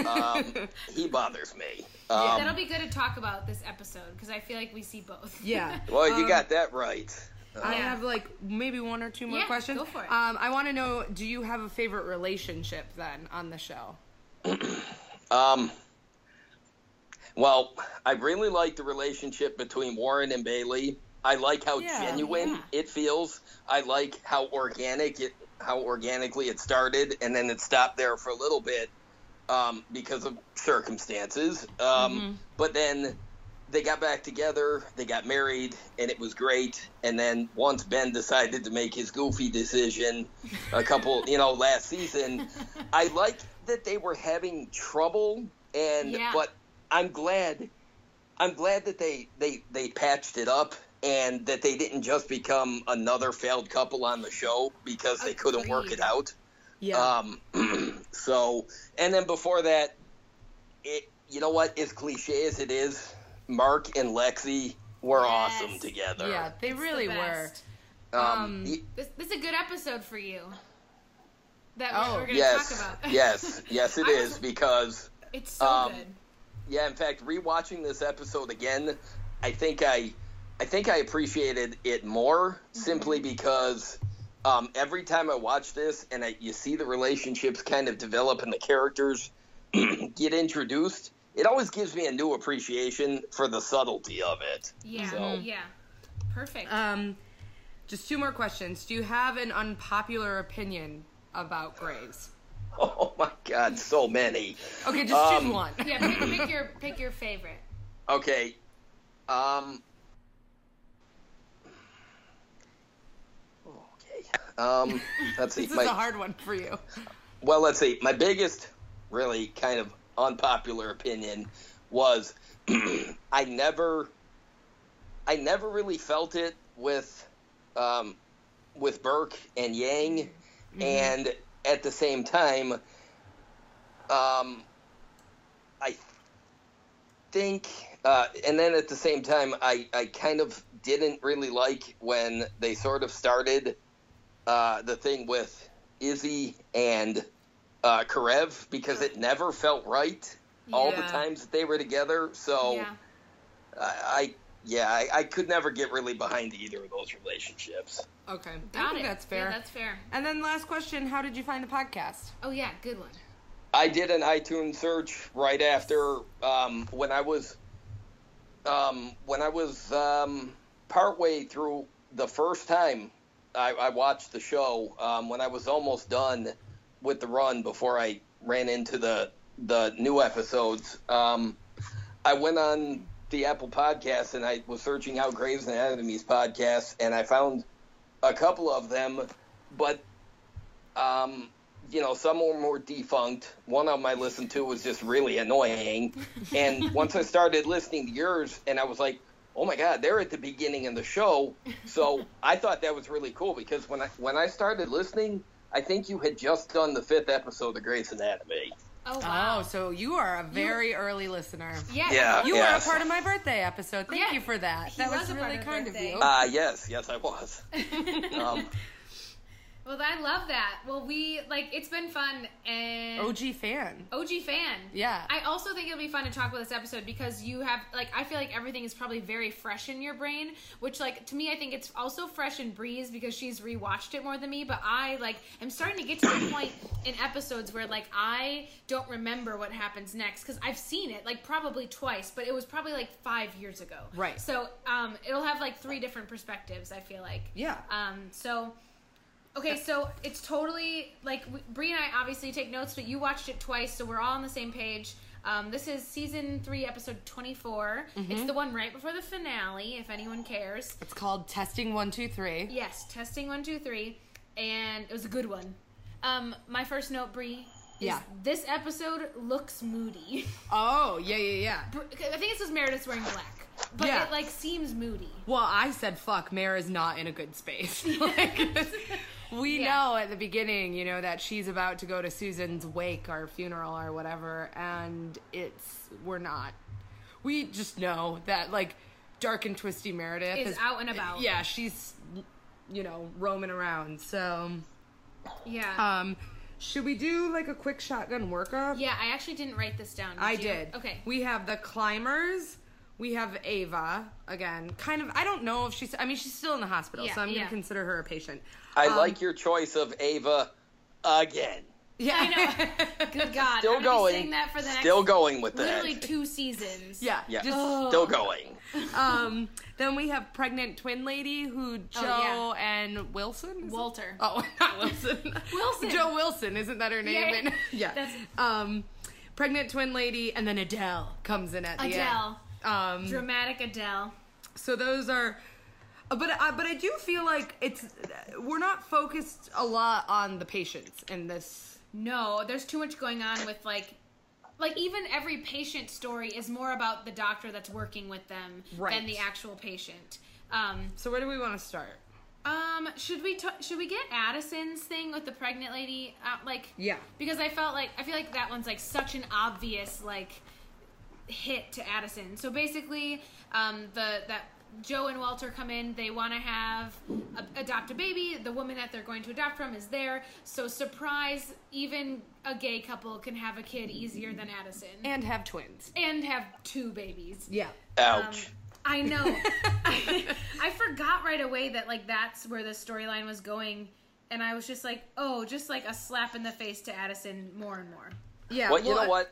um, he bothers me. Um, That'll be good to talk about this episode because I feel like we see both. yeah. well, you Um, got that right. I Yeah. have like maybe one or two more Yeah, questions. go for it. Um, I want to know: Do you have a favorite relationship then on the show? Um, well, I really like the relationship between Warren and Bailey. I like how Yeah, genuine yeah. it feels. I like how organic it, how organically it started, and then it stopped there for a little bit um, because of circumstances. Um, But then they got back together, they got married, and it was great. And then once Ben decided to make his goofy decision, a couple, you know, last season, I like that they were having trouble, and Yeah. but I'm glad, I'm glad that they they they patched it up. And that they didn't just become another failed couple on the show because they couldn't work it out. Yeah. Um, so, and then before that, it you know what? As cliche as it is, Mark and Lexie were Yes. awesome together. yeah, they It's the really were. Um, Um, y- This, this is a good episode for you. That Oh. we're, we're going to yes, talk about. yes, yes, it I was- because It's so Um, good. yeah. In fact, rewatching this episode again, I think I, I think I appreciated it more simply because. Um, every time I watch this and I, you see the relationships kind of develop and the characters get introduced, it always gives me a new appreciation for the subtlety of it. Yeah, So- yeah. Perfect. Um, just two more questions. Do you have an unpopular opinion about Grey's? Oh my God, so many. Okay, just choose um, one. yeah, pick, pick your pick your favorite. Okay, um, okay, um, let's see. This is My, a hard one for you. well, let's see. My biggest, really kind of unpopular opinion was I never, I never really felt it with, um, with Burke and Yang, and at the same time, um, I, think, uh, and then at the same time, I, I kind of didn't really like when they sort of started uh, the thing with Izzie and uh, Karev because it never felt right all the times that they were together. So Yeah. I, I yeah, I, I could never get really behind either of those relationships. Okay. I Got think it. that's fair. Yeah, that's fair. and then last question, how did you find the podcast? Oh yeah, good one. I did an iTunes search right after um, when I was um, when I was um, partway through the first time I, I watched the show. Um, when I was almost done with the run before I ran into the the new episodes, um, I went on the Apple Podcast and I was searching out Graves and Anatomy's podcasts, and I found a couple of them, but um, you know, some were more defunct. One of them I listened to was just really annoying. And once I started listening to yours, and I was like, oh my god, they're at the beginning of the show. So I thought that was really cool because when I when I started listening, I think you had just done the fifth episode of Grey's Anatomy. Oh wow. Oh, so you are a very early listener. yeah. Yeah. You Yes. were a part of my birthday episode. Thank Yeah, you for that. he That was, was really of kind of you. Ah, yes, yes, I was. Um, Well, I love that. Well, we like it's been fun and OG fan. OG fan. Yeah. I also think it'll be fun to talk about this episode because you have like I feel like everything is probably very fresh in your brain, which like to me I think it's also fresh in Bree's because she's rewatched it more than me, but I like am starting to get to the point in episodes where like I don't remember what happens next cuz I've seen it like probably twice, but it was probably like 5 years ago. Right. So, um it'll have like three different perspectives, I feel like. Yeah. Um so Okay, so it's totally like we- Bree and I obviously take notes, but you watched it twice, so we're all on the same page. Um, this is season three, episode 24 Mm-hmm. It's the one right before the finale, if anyone cares. It's called Testing One Two Three. Yes, testing one, two, three, and it was a good one. Um, my first note, Bree. Is Yeah. This episode looks moody. Oh yeah yeah yeah. I think it says Meredith's wearing black, but Yeah. it like seems moody. Well, I said fuck. Mara's not in a good space. like, we Yeah. know at the beginning, you know, that she's about to go to Susan's wake or funeral or whatever, and it's we're not. We just know that like dark and twisty Meredith Is out and about. Yeah, she's you know roaming around. So, Yeah. um, should we do like a quick shotgun workup? yeah, I actually didn't write this down. I you? did. Okay. We have the climbers. We have Ava again. Kind of. I don't know if she's. I mean, she's still in the hospital, Yeah, so I'm yeah. gonna consider her a patient. I Um, like your choice of Ava again. Yeah. I know. Good God. Still I'm gonna be that for the next Still going with that. literally two seasons. yeah. Yeah, Just, Oh. still going. um. Then we have pregnant twin lady who Joe Oh, yeah. and Wilson. is it? Walter. Oh, not Wilson. Wilson. Joe Wilson. Isn't that her name? Yeah. And- yeah. That's- um, pregnant twin lady, and then Adele comes in at the end. Adele. Um. Dramatic Adele. So those are, uh, but I, but I do feel like it's we're not focused a lot on the patients in this. No, there's too much going on with like like even every patient story is more about the doctor that's working with them Right. than the actual patient. Um, So where do we want to start? um, should we t- should we get Addison's thing with the pregnant lady? Uh, like, Yeah. because I felt like I feel like that one's like such an obvious like hit to Addison. So basically, um, the that Joe and Walter come in. They want to have a, adopt a baby. The woman that they're going to adopt from is there. So surprise! Even a gay couple can have a kid easier than Addison, and, And have twins. And have two babies. Yeah. Ouch. Um, I know. I, I forgot right away that like that's where the storyline was going, and I was just like, oh, just like a slap in the face to Addison more and more. Yeah. well, you well, know what?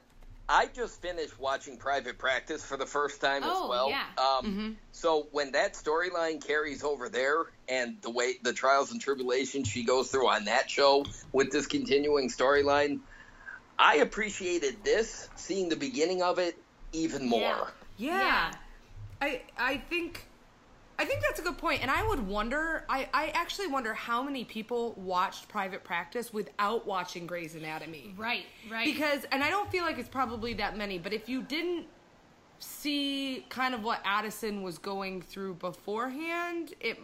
I just finished watching Private Practice for the first time Oh, as well. yeah. Um, So when that storyline carries over there, and the way the trials and tribulations she goes through on that show with this continuing storyline, I appreciated this, seeing the beginning of it even more. Yeah. Yeah. Yeah. I I think I think that's a good point. And I would wonder I, I actually wonder how many people watched Private Practice without watching Grey's Anatomy. Right, right. Because and I don't feel like it's probably that many, but if you didn't see kind of what Addison was going through beforehand, it.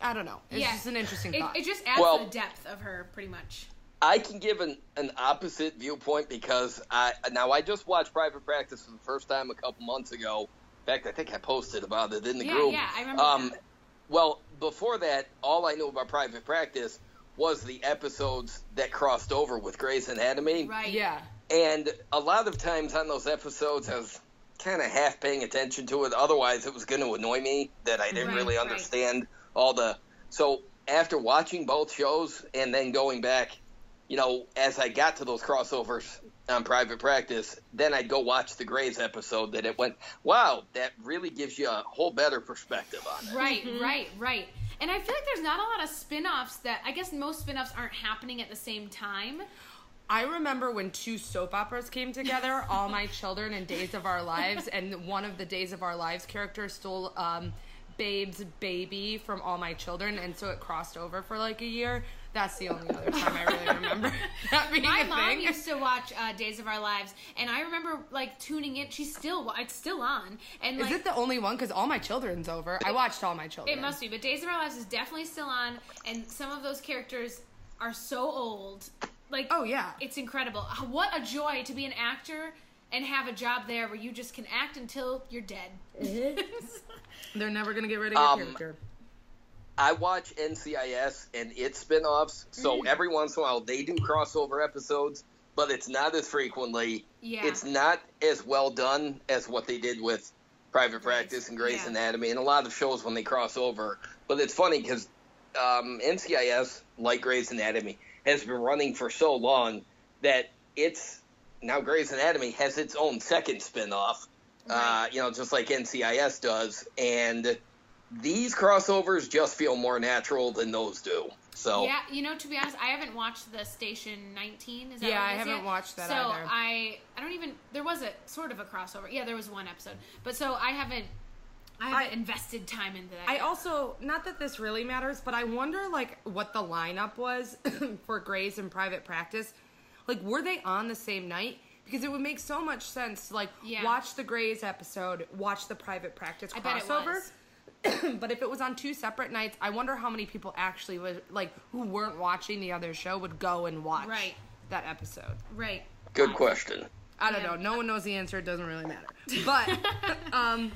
I don't know. It's Yeah. just an interesting it, thought. it just adds Well- to the depth of her, pretty much. I can give an, an opposite viewpoint because I now I just watched Private Practice for the first time a couple months ago. In fact, I think I posted about it in the Yeah, group. yeah, I remember Um, that. well, before that, all I knew about Private Practice was the episodes that crossed over with Grey's Anatomy. Right. Yeah. And a lot of times on those episodes, I was kind of half paying attention to it. Otherwise, it was going to annoy me that I didn't Right, really right. understand all the. So after watching both shows and then going back, you know, as I got to those crossovers on Private Practice, then I'd go watch the Grey's episode. That it went, wow, that really gives you a whole better perspective on it. Right, right, right. And I feel like there's not a lot of spin-offs that I guess most spin-offs aren't happening at the same time. I remember when two soap operas came together, All My Children and Days of Our Lives, and one of the Days of Our Lives characters stole um, Babe's baby from All My Children, and so it crossed over for like a year. That's the only other time I really remember that being My a mom thing. used to watch uh, Days of Our Lives, and I remember like tuning in. She's still it's still on, and Is it the only one? Because All My Children's over. I watched All My Children. it must be. But Days of Our Lives is definitely still on, and some of those characters are so old. Like Oh, yeah. it's incredible. What a joy to be an actor and have a job there where you just can act until you're dead. They're never gonna get rid of your Um, character. I watch NCIS and its spin-offs, so Mm. every once in a while they do crossover episodes, but it's not as frequently. Yeah. It's not as well done as what they did with Private Practice and Grey's Yeah. Anatomy and a lot of shows when they cross over. But it's funny because um, NCIS, like Grey's Anatomy, has been running for so long that it's now Grey's Anatomy has its own second spin-off. Uh, you know, just like NCIS does, and these crossovers just feel more natural than those do. So Yeah, you know, to be honest, I haven't watched the Station 19. Is that Yeah, I haven't yet? watched that so either. I, I don't even. There was a sort of a crossover. Yeah, there was one episode, but so I haven't, I haven't I- invested time into that. I yet. also not that this really matters, but I wonder like what the lineup was for Grey's and Private Practice. Like, were they on the same night? Because it would make so much sense to like Yeah. watch the Grey's episode, watch the Private Practice I bet it crossover. Was. but if it was on two separate nights, I wonder how many people actually would like who weren't watching the other show would go and watch Right. that episode. right. good question. I don't Yeah. know. No one knows the answer. It doesn't really matter. But um,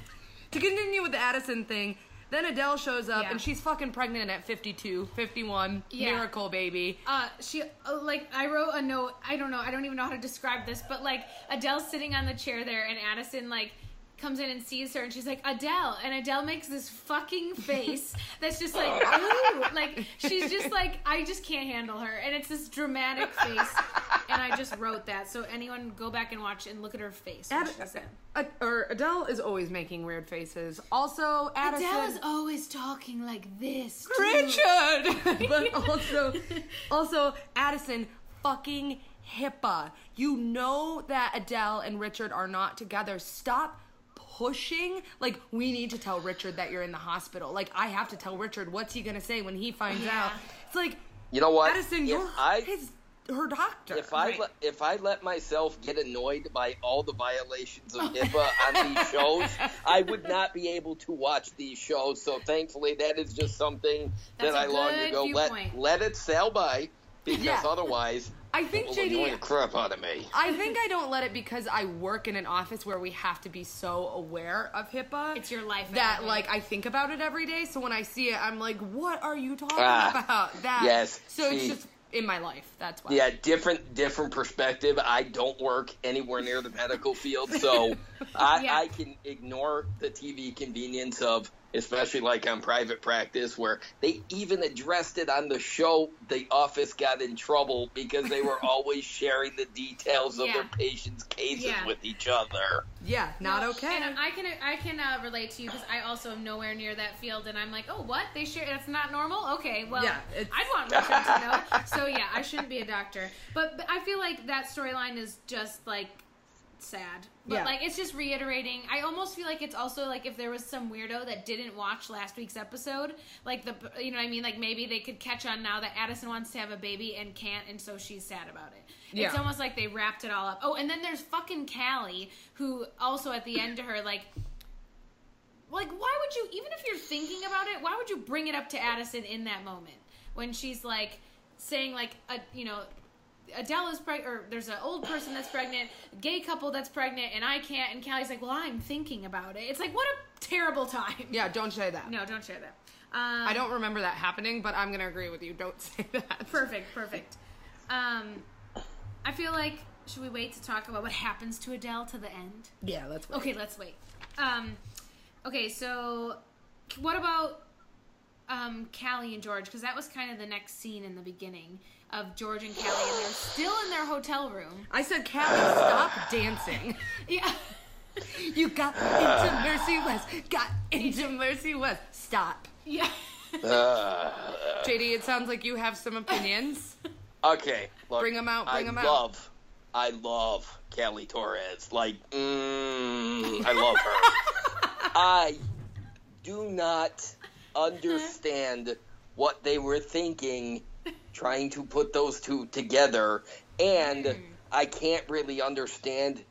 to continue with the Addison thing, then Adele shows up Yeah. and she's fucking pregnant at 52, 51, Yeah. miracle baby. Uh, she uh, like I wrote a note. I don't know. I don't even know how to describe this, but like Adele's sitting on the chair there, and Addison like comes in and sees her, and she's like Adele, and Adele makes this fucking face that's just like ooh, like she's just like I just can't handle her, and it's this dramatic face, and I just wrote that. So anyone go back and watch and look at her face. Ad- Ad- or Adele is always making weird faces. Also, Addison. Adele is always talking like this. too. Richard. but also, also Addison fucking HIPAA. You know that Adele and Richard are not together. Stop pushing. Like we need to tell Richard that you're in the hospital. Like I have to tell Richard. What's he gonna say when he finds Yeah. out? It's like You know what? Addison, If you're I- his her doctor. If I Right. let, if I let myself get annoyed by all the violations of HIPAA on these shows, I would not be able to watch these shows. So thankfully, that is just something That's that i long good ago let let it sail by because Yeah. otherwise, I think it will annoy the crap out of me. I think I don't let it because I work in an office where we have to be so aware of HIPAA. It's your life that every day. like I think about it every day. So when I see it, I'm like, "What are you talking Ah, about?" That yes, So it's just in my life. That's why. Yeah, different different perspective. I don't work anywhere near the medical field, so I, Yeah. I can ignore the TV convenience of, especially like on private practice, where they even addressed it on the show. The office got in trouble because they were always sharing the details of Yeah. their patients' cases Yeah. with each other. Yeah, not No, okay. And I can I can uh, relate to you because I also am nowhere near that field, and I'm like, oh, what they share? That's not normal. Okay, well, Yeah, I'd want Richard to know. So yeah, I shouldn't be a doctor, but, but I feel like that storyline is just like sad. But Yeah. like it's just reiterating. I almost feel like it's also like if there was some weirdo that didn't watch last week's episode, like the you know what I mean, like maybe they could catch on now that Addison wants to have a baby and can't, and so she's sad about it. It's almost like they wrapped it all up. Oh, and then there's fucking Callie, who also at the end to her like. Like, why would you, even if you're thinking about it, why would you bring it up to Addison in that moment when she's like saying like a, you know, Adele is pregnant, or there's an old person that's pregnant, a gay couple that's pregnant, and I can't. And Callie's like, well, I'm thinking about it. It's like, what a terrible time. Yeah, don't say that. No, don't share that. Um, I don't remember that happening, but I'm gonna agree with you. Don't say that. Perfect, perfect. Um, I feel like should we wait to talk about what happens to Adele to the end? Yeah, let's. Wait. Okay, let's wait. Um, okay, so what about um, Callie and George? Because that was kind of the next scene in the beginning of George and Callie, and they're still in their hotel room. I said, Callie, stop dancing. Yeah. You got into Mercy West. Got into Mercy West. Stop. Yeah. JD, it sounds like you have some opinions. Okay, look, them out, bring them out. love, I love Callie Torres. Like, mm, I love her. I do not understand what they were thinking trying to put those two together, and I can't really understand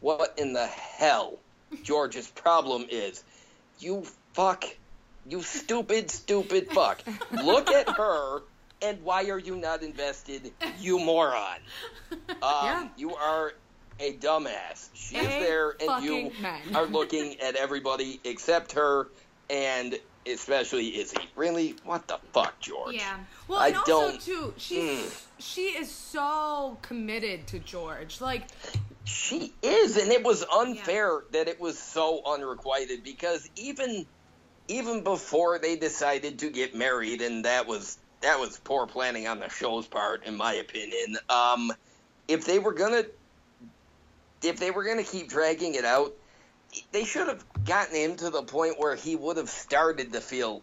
what in the hell George's problem is. You fuck. You stupid, stupid fuck. Look at her, and why are you not invested, you moron? Um, Yeah. You are a dumbass. She's A there, and you man. are looking at everybody except her, and especially Izzie. Really? What the fuck, George? Yeah. Well, I and also don't- too, she's she is so committed to George. Like, She is, and it was unfair that it was so unrequited because even even before they decided to get married, and that was that was poor planning on the show's part, in my opinion. Um, if they were gonna if they were gonna keep dragging it out, they should have gotten him to the point where he would have started to feel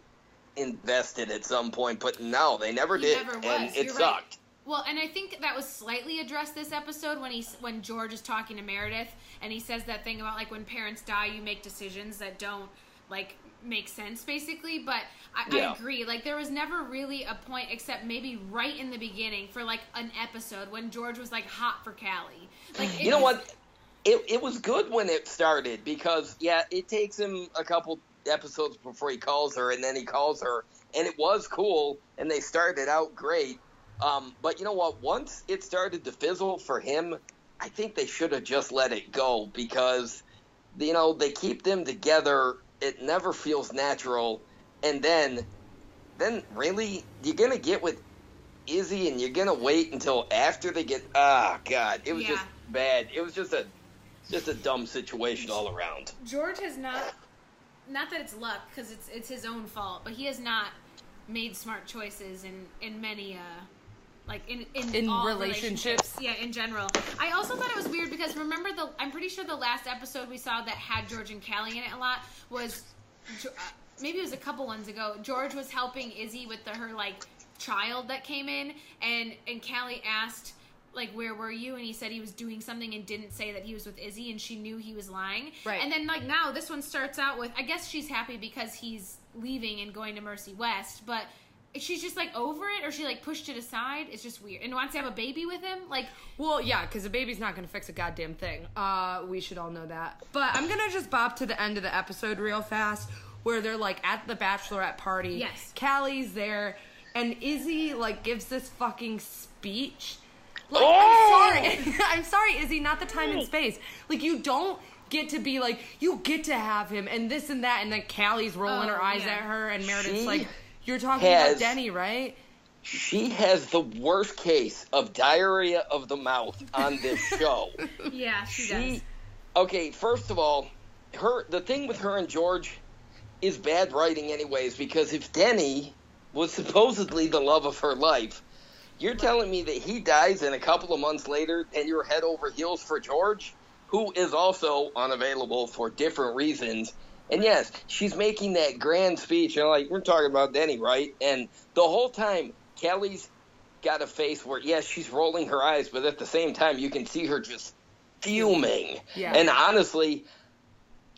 invested at some point. But no, they never He did, never was. and it You're right. sucked. Well, and I think that was slightly addressed this episode when he when George is talking to Meredith and he says that thing about like when parents die, you make decisions that don't like make sense, basically. But I, Yeah. I agree. Like there was never really a point, except maybe right in the beginning for like an episode when George was like hot for Callie. Like You know was- what? It it was good when it started because yeah, it takes him a couple episodes before he calls her, and then he calls her, and it was cool, and they started out great. Um, but you know what? Once it started to fizzle for him, I think they should have just let it go because you know they keep them together. It never feels natural, and then then really you're gonna get with Izzie, and you're gonna wait until after they get. Ah, God, it was Yeah. just bad. It was just a just a dumb situation all around. George has not not that it's luck because it's it's his own fault, but he has not made smart choices in in many uh like in in, In all relationships. Yeah, in general. I also thought it was weird because remember the I'm pretty sure the last episode we saw that had George and Callie in it a lot was Jo- uh, maybe it was a couple ones ago. George was helping Izzie with the, her like child that came in, and and Callie asked like where were you and he said he was doing something and didn't say that he was with Izzie and she knew he was lying Right. and then like now this one starts out with I guess she's happy because he's leaving and going to Mercy West but she's just like over it or she like pushed it aside it's just weird and wants to have a baby with him like well, yeah, because a baby's not going to fix a goddamn thing. Uh, we should all know that. But I'm gonna just bop to the end of the episode real fast, where they're like at the bachelorette party. Yes. Callie's there, and Izzie like gives this fucking speech. Like, Oh! I'm sorry, oh! I'm sorry, Izzie, not the time and space. Like you don't get to be like you get to have him and this and that, and then Callie's rolling Oh, her eyes yeah. at her, and Meredith's She like, "You're talking has- about Denny, right?" She has the worst case of diarrhea of the mouth on this show. yeah she, she does okay first of all her the thing with her and george is bad writing anyways because if denny was supposedly the love of her life you're telling me that he dies and a couple of months later and you're head over heels for george who is also unavailable for different reasons and yes she's making that grand speech and like we're talking about denny right and the whole time callie's got a face where yes she's rolling her eyes but at the same time you can see her just fuming. Yeah. And honestly,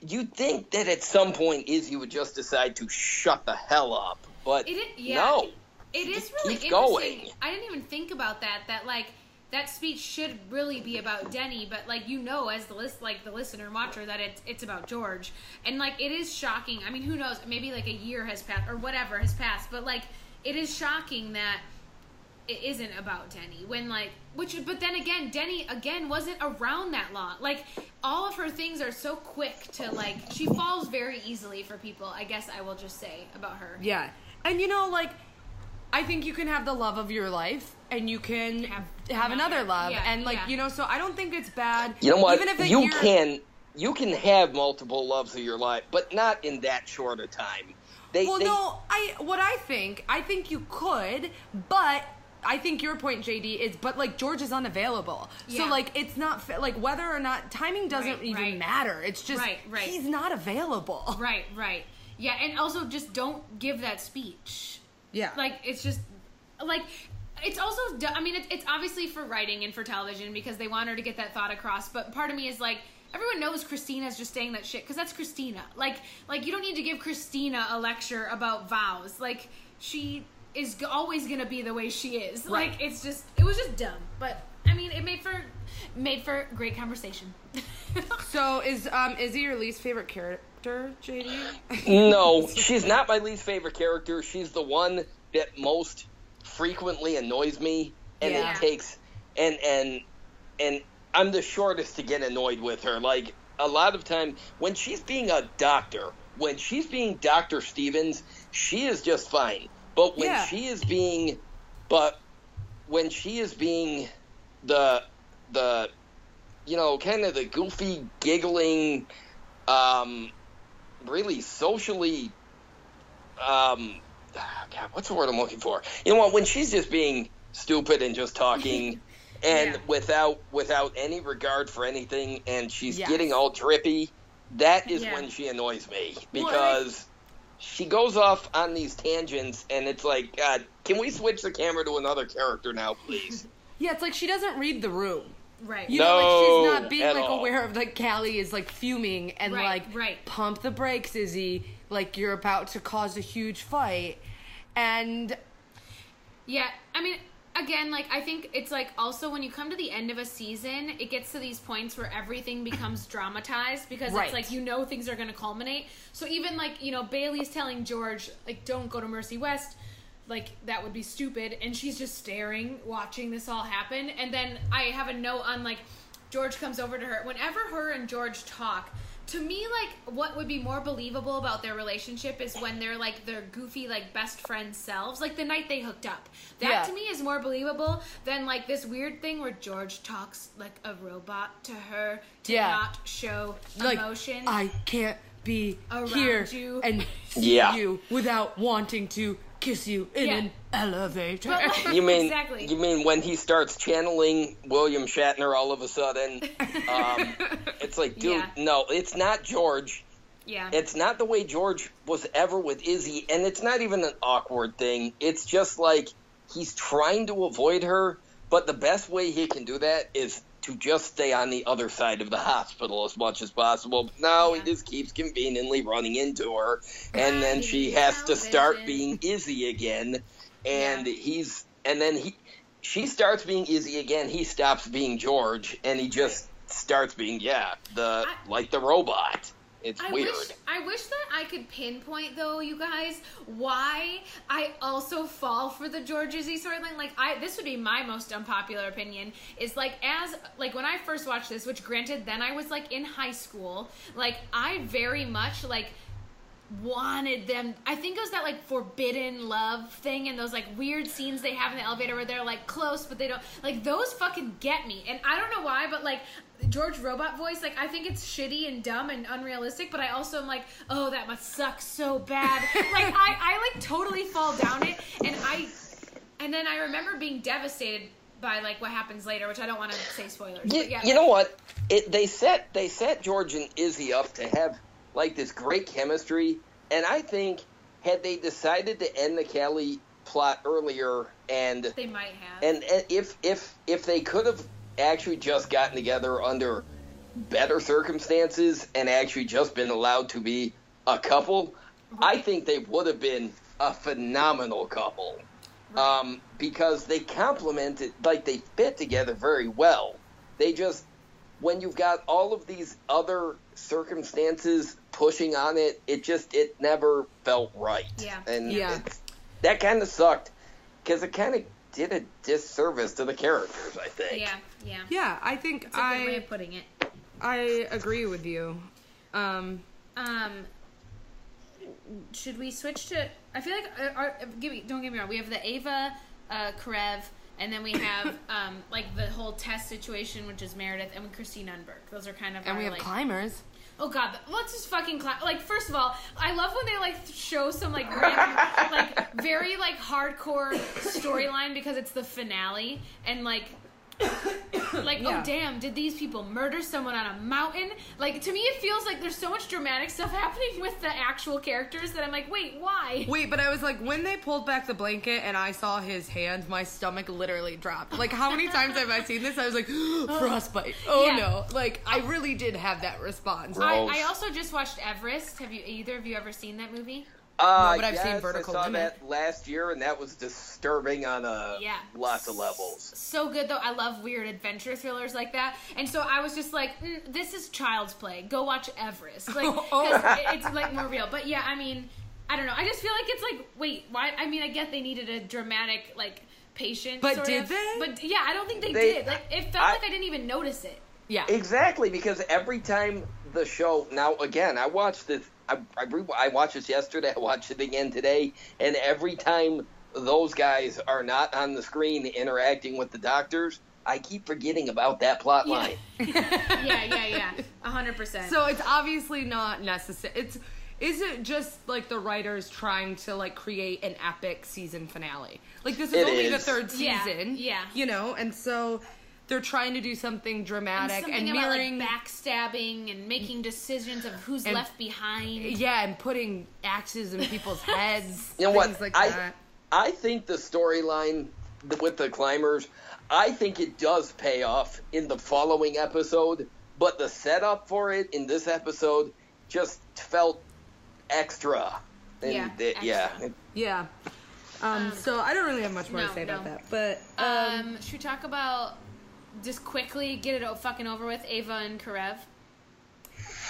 you'd think that at some point Izzie would just decide to shut the hell up. But It yeah. no. It is Just really keep interesting. going. I didn't even think about that. That like that speech should really be about Denny, but like you know, as the list, like the listener and watcher, that it's it's about George, and like it is shocking. I mean, who knows? Maybe like a year has passed or whatever has passed, but like it is shocking that it isn't about Denny. When like, which, but then again, Denny again wasn't around that long. Like, all of her things are so quick to like. She falls very easily for people. I guess I will just say about her. Yeah. And you know, like, I think you can have the love of your life and you can have, Have another another. love. Yeah, and, like, yeah. you know, so I don't think it's bad. You know what? Even if a you can you can have multiple loves of your life, but not in that short a time. They, Well, they, no, I what I think, I think you could, but I think your point, JD, is but like George is unavailable, so like it's not fa- like whether or not timing doesn't Right, even right. matter. It's just Right, right. he's not available. Right, right. Yeah, and also just don't give that speech. Yeah, Like it's just like it's also I mean it's, it's obviously for writing and for television because they want her to get that thought across. But part of me is like everyone knows Cristina's just saying that shit because that's Cristina. Like like you don't need to give Cristina a lecture about vows. Like she is g- always gonna be the way she is. Right. Like it's just it was just dumb. But I mean it made for made for great conversation. So is um Izzie your least favorite character, JD? no, she's not my least favorite character. She's the one that most frequently annoys me, and Yeah. it takes and and and I'm the shortest to get annoyed with her. Like a lot of time when she's being a doctor, when she's being Doctor Stevens, she is just fine. But when Yeah. she is being, but when she is being the the you know kind of the goofy giggling um really socially um God, what's the word I'm looking for? You know what? When she's just being stupid and just talking, and Yeah. without without any regard for anything, and she's Yes. getting all drippy, that is Yeah. when she annoys me because she goes off on these tangents, and it's like, God, can we switch the camera to another character now, please? yeah, it's like she doesn't read the room. Right. You know, like she's No, not being like all. aware of like Callie is like fuming and Right, like right. pump the brakes, Izzie. Like you're about to cause a huge fight, and Yeah, I mean, again, like I think it's like also when you come to the end of a season, it gets to these points where everything becomes dramatized because Right. it's like you know things are going to culminate. So even like you know Bailey's telling George like don't go to Mercy West, like that would be stupid, and she's just staring, watching this all happen. And then I have a note on like George comes over to her. Whenever her and George talk, to me, like what would be more believable about their relationship is when they're like their goofy, like best friend selves, like the night they hooked up. That Yeah. to me is more believable than like this weird thing where George talks like a robot to her to Yeah. not show like emotion. I can't be Around here you. and see Yeah. you without wanting to kiss you in Yeah. an elevator. Like, You mean exactly? you mean when he starts channeling William Shatner all of a sudden? Um, it's like, dude, Yeah. no, it's not George. yeah. It's not the way George was ever with Izzie, and it's not even an awkward thing. It's just like he's trying to avoid her, but the best way he can do that is to just stay on the other side of the hospital as much as possible. But no, Yeah. he just keeps conveniently running into her, and then she has to start being Izzie again, and Yeah. he's and then he she starts being Izzie again. He stops being George, and he just starts being yeah the I- like the robot. It's I weird. wish I wish that I could pinpoint though, you guys, why I also fall for the George Izzie storyline. Like I this would be my most unpopular opinion. Is like as like when I first watched this, which granted then I was like in high school, like I very much like wanted them I think it was that like forbidden love thing and those like weird scenes they have in the elevator where they're like close but they don't like those fucking get me. And I don't know why, but like George robot voice, like I think it's shitty and dumb and unrealistic, but I also am like, oh that must suck so bad. like I, I like totally fall down it and I and then I remember being devastated by like what happens later, which I don't want to say spoilers. You, but yeah. you know what? It, they set they set George and Izzie up to have like this great chemistry, and I think had they decided to end the Callie plot earlier, and they might have. and, and if if if they could have actually just gotten together under better circumstances and actually just been allowed to be a couple, I think they would have been a phenomenal couple. Um, because they complemented, like they fit together very well. They just, when you've got all of these other circumstances pushing on it, it just, it never felt right. Yeah. And Yeah. it's- that kind of sucked because it kind of did a disservice to the characters. I think. Yeah, yeah. Yeah, I think It's a good way I of putting it. I agree with you. Um, Um, should we switch to? I feel like uh, our, give me, don't get me wrong. We have the Ava, uh, Karev, and then we have um, like the whole test situation, which is Meredith, and Cristina and Burke. Those are kind of and our, we have like, climbers. Oh god, let's just fucking cla like first of all, I love when they like show some like random, like very like hardcore storyline because it's the finale and like like oh, Yeah. oh damn, did these people murder someone on a mountain? Like to me it feels like there's so much dramatic stuff happening with the actual characters that I'm like, wait, why? Wait, but I was like, when they pulled back the blanket and I saw his hand, my stomach literally dropped. Like, how many times have I seen this? I was like, frostbite. Oh Yeah. no! Like, I really did have that response. I, I also just watched Everest. Have you either of you ever seen that movie? Uh, No, but I've seen Vertical I saw Limit. that last year, and that was disturbing on a Yeah. lots of levels. so good though. I love weird adventure thrillers like that, and so I was just like, mm, "This is child's play. Go watch Everest." Like, 'cause Oh. it's like more real. But yeah, I mean, I don't know. I just feel like it's like, wait, why? I mean, I get they needed a dramatic like patient, But sort did of, they? But yeah, I don't think they, They- did. Like, it felt I- like I didn't even notice it. Yeah. Exactly, because every time the show now again, I watched this. I I, re- I watched this yesterday. I watched it again today, and every time those guys are not on the screen interacting with the doctors, I keep forgetting about that plot Yeah. line. yeah, yeah, yeah, a hundred percent. So it's obviously not necessary. It's is it just like the writers trying to like create an epic season finale? Like this is It only the is. third Yeah, season. yeah. You know, and so they're trying to do something dramatic and, something about mirroring like backstabbing and making decisions of who's And- left behind. Yeah, and putting axes in people's heads. You know what? like I that. I think the storyline with the climbers, I think it does pay off in the following episode, but the setup for it in this episode just felt extra. And Yeah, it- yeah. extra. Yeah. Um, so I don't really have much more no, to say about that. But um, Um, should we talk about just quickly get it fucking over with Ava and Karev?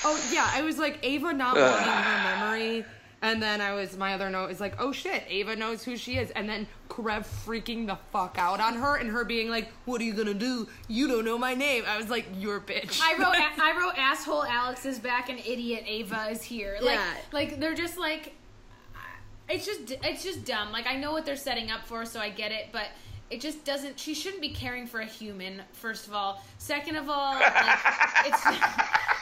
oh yeah, I was like Ava not Ugh. wanting her memory. And then I was my other note is like, oh shit, Ava knows who she is, and then Karev freaking the fuck out on her, and her being like, "What are you gonna do? You don't know my name." I was like, "You're a bitch." I wrote I wrote asshole Alex is back and idiot Ava is here. Like Yeah. like they're just like it's just it's just dumb. Like I know what they're setting up for, so I get it, but it just doesn't. She shouldn't be caring for a human. First of all, second of all, like, it's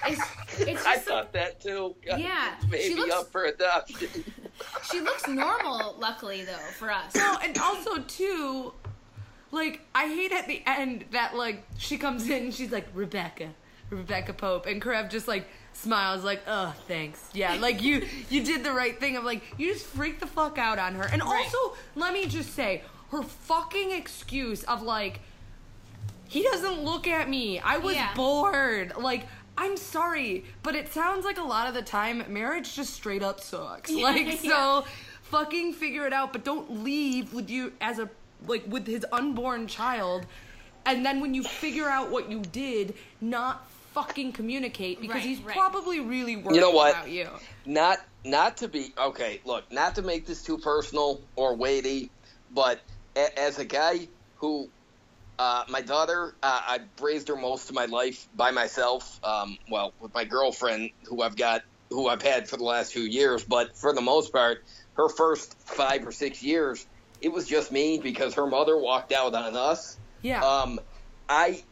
it's it's I just thought that too. Yeah, Maybe she looks- up for adoption. she looks normal. Luckily, though, for us. No, and also too, like I hate at the end that like she comes in, and she's like Rebecca, Rebecca Pope, and Karev just like smiles like, oh thanks, yeah, like you you did the right thing. of like you just freak the fuck out on her, and Right. also let me just say her fucking excuse of like he doesn't look at me. I was Yeah. bored. Like, I'm sorry, but it sounds like a lot of the time marriage just straight up sucks. Like, Yeah. so fucking figure it out, but don't leave with you as a like with his unborn child. And then when you figure out what you did, not fucking communicate because Right, he's right. probably really worried You know what? about you. not not to be okay look not to make this too personal or weighty but a, as a guy who uh, my daughter uh, i raised her most of my life by myself um, well with my girlfriend who i've got who i've had for the last few years but for the most part her first five or six years it was just me because her mother walked out on us Yeah. um, I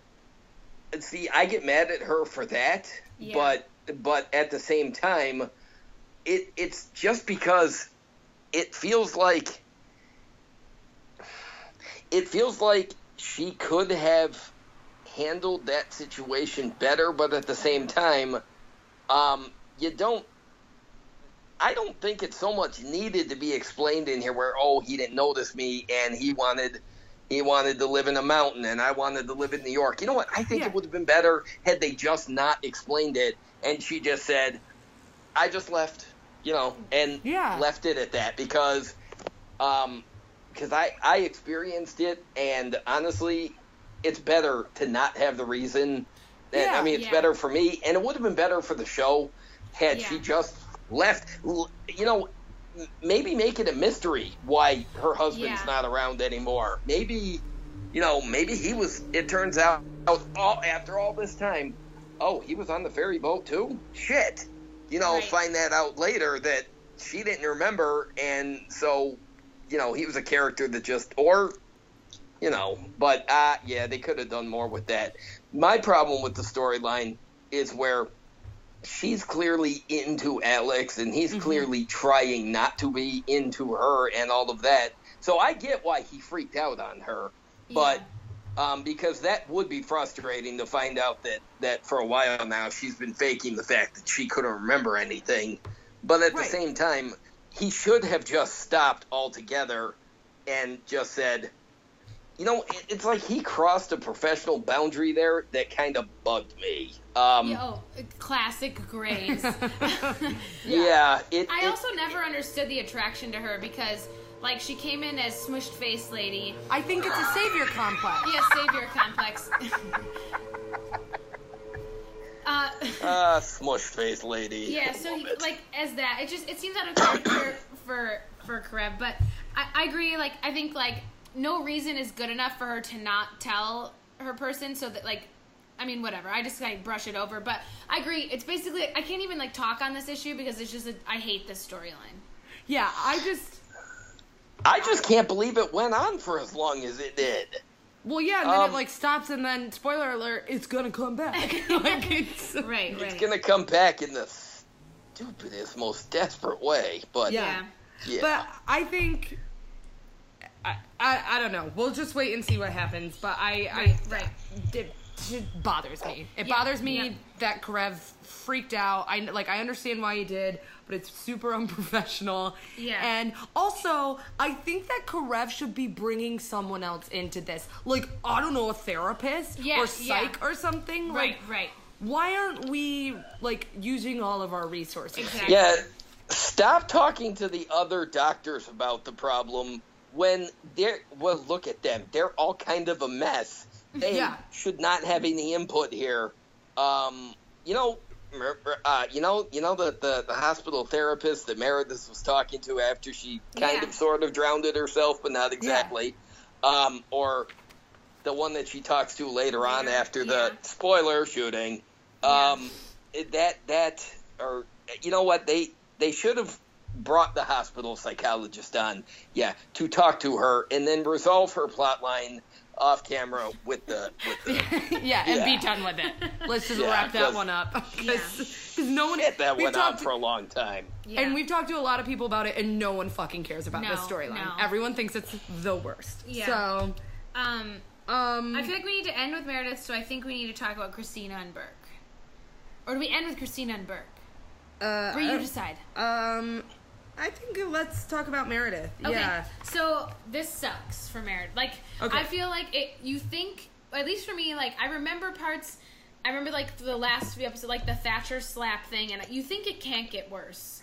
see. I get mad at her for that, Yeah. but but at the same time, it it's just because it feels like it feels like she could have handled that situation better, but at the same time, um, you don't. I don't think it's so much needed to be explained in here where oh he didn't notice me and he wanted he wanted to live in a mountain and I wanted to live in New York. You know what? I think Yeah. it would have been better had they just not explained it and she just said, I just left, you know, and Yeah. left it at that because um because I I experienced it and honestly it's better to not have the reason. And, Yeah. I mean, it's Yeah. better for me, and it would have been better for the show had Yeah. she just left. L- You know, maybe make it a mystery why her husband's not around anymore. Maybe, you know, maybe he was. It turns out, out all, after all this time, oh, he was on the ferry boat too. Shit, you know, Right. find that out later that she didn't remember, and so, you know, he was a character that just or. You know, but uh, yeah, they could have done more with that. My problem with the storyline is where she's clearly into Alex and he's clearly trying not to be into her and all of that. So I get why he freaked out on her, but um, because that would be frustrating to find out that that for a while now she's been faking the fact that she couldn't remember anything. But at Right. the same time, he should have just stopped altogether and just said, you know, it- it's like he crossed a professional boundary there that kind of bugged me. Um, Yeah, oh, classic Grey's. yeah. it, I it- also never understood the attraction to her because, like, she came in as smushed face lady. I think it's a savior complex. Yeah, savior complex. uh, Ah, smush face lady. yeah, so he, like as that, it just it seems out of character for for Karev. But I, I agree. Like I think like no reason is good enough for her to not tell her person. So that like. I mean, whatever. I just kind like brush it over, but I agree. It's basically I can't even like talk on this issue because it's just a, I hate this storyline. Yeah, I just I just can't believe it went on for as long as it did. Well, yeah, and then Um, it like stops, and then spoiler alert, it's gonna come back. like it's Right, right. It's gonna come back in the stupidest, most desperate way. But Yeah. yeah, But I think I, I I don't know. We'll just wait and see what happens. But I Right, I right. It, it bothers me. It Yeah, bothers me yeah. that Karev freaked out. I like I understand why he did, but it's super unprofessional. Yeah. And also, I think that Karev should be bringing someone else into this, like I don't know, a therapist Yeah, or psych yeah. or something. Right, Like, right. why aren't we like using all of our resources? Exactly. yeah. Stop talking to the other doctors about the problem when they're. Well, look at them. They're all kind of a mess. They Yeah. should not have any input here. Um, you know. Uh, you know, you know the, the the hospital therapist that Meredith was talking to after she kind Yeah. of sort of drowned it herself, but not exactly. Um, or the one that she talks to later on after the yeah. spoiler shooting. Um, that that or you know what they they should have brought the hospital psychologist on, yeah, to talk to her and then resolve her plot line off camera with the with the yeah, and be done with it. Let's just Yeah, wrap that one up. Yeah. Because no one. hit that we've went on for a long time. Yeah. And we've talked to a lot of people about it, and no one fucking cares about this storyline. no. Everyone thinks it's the worst. Yeah. So, um, um, I feel like we need to end with Meredith, so I think we need to talk about Cristina and Burke. Or do we end with Cristina and Burke? uh, Where you decide. Um, I think let's talk about Meredith. Okay. Yeah. So this sucks for Meredith. Like Okay. I feel like it. You think, at least for me, like I remember parts. I remember like the last few episodes, like the Thatcher slap thing, and you think it can't get worse,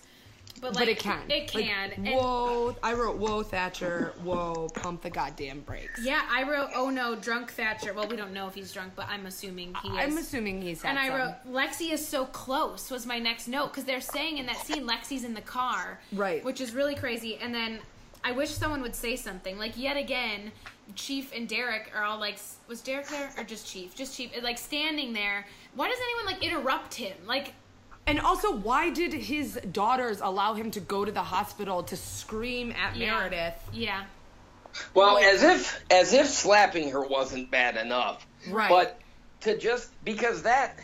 but like but it can. It Like, can. and, whoa! I wrote, "Whoa, Thatcher! Whoa, pump the goddamn brakes." yeah, I wrote, "Oh no, drunk Thatcher." Well, we don't know if he's drunk, but I'm assuming he is. I'm assuming he's. And I some. wrote, Lexie is so close was my next note because they're saying in that scene Lexie's in the car. Right. Which is really crazy. And then I wish someone would say something. Like, yet again, Chief and Derek are all like, was Derek there or just Chief? Just Chief. Like, standing there. Why does anyone like interrupt him? Like, And also, why did his daughters allow him to go to the hospital to scream at yeah. Meredith? Yeah. Well, as if as if slapping her wasn't bad enough. Right. But to just because that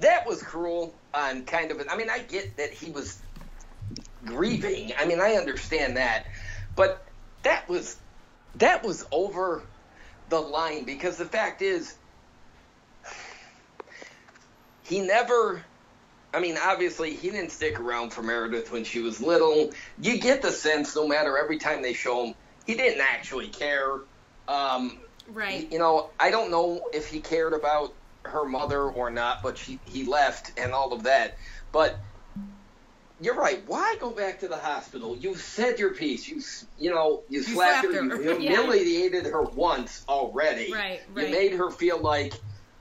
that was cruel on kind of an I mean, I get that he was grieving. I mean, I understand that. But that was that was over the line because the fact is he never I mean, obviously, he didn't stick around for Meredith when she was little. You get the sense, no matter every time they show him, he didn't actually care. Um, Right. you know, I don't know if he cared about her mother or not, but she, he left and all of that. But you're right. Why go back to the hospital? You said your piece. You you know you, slapped, slapped her. her. You Yeah. humiliated her once already. Right, right. You made her feel like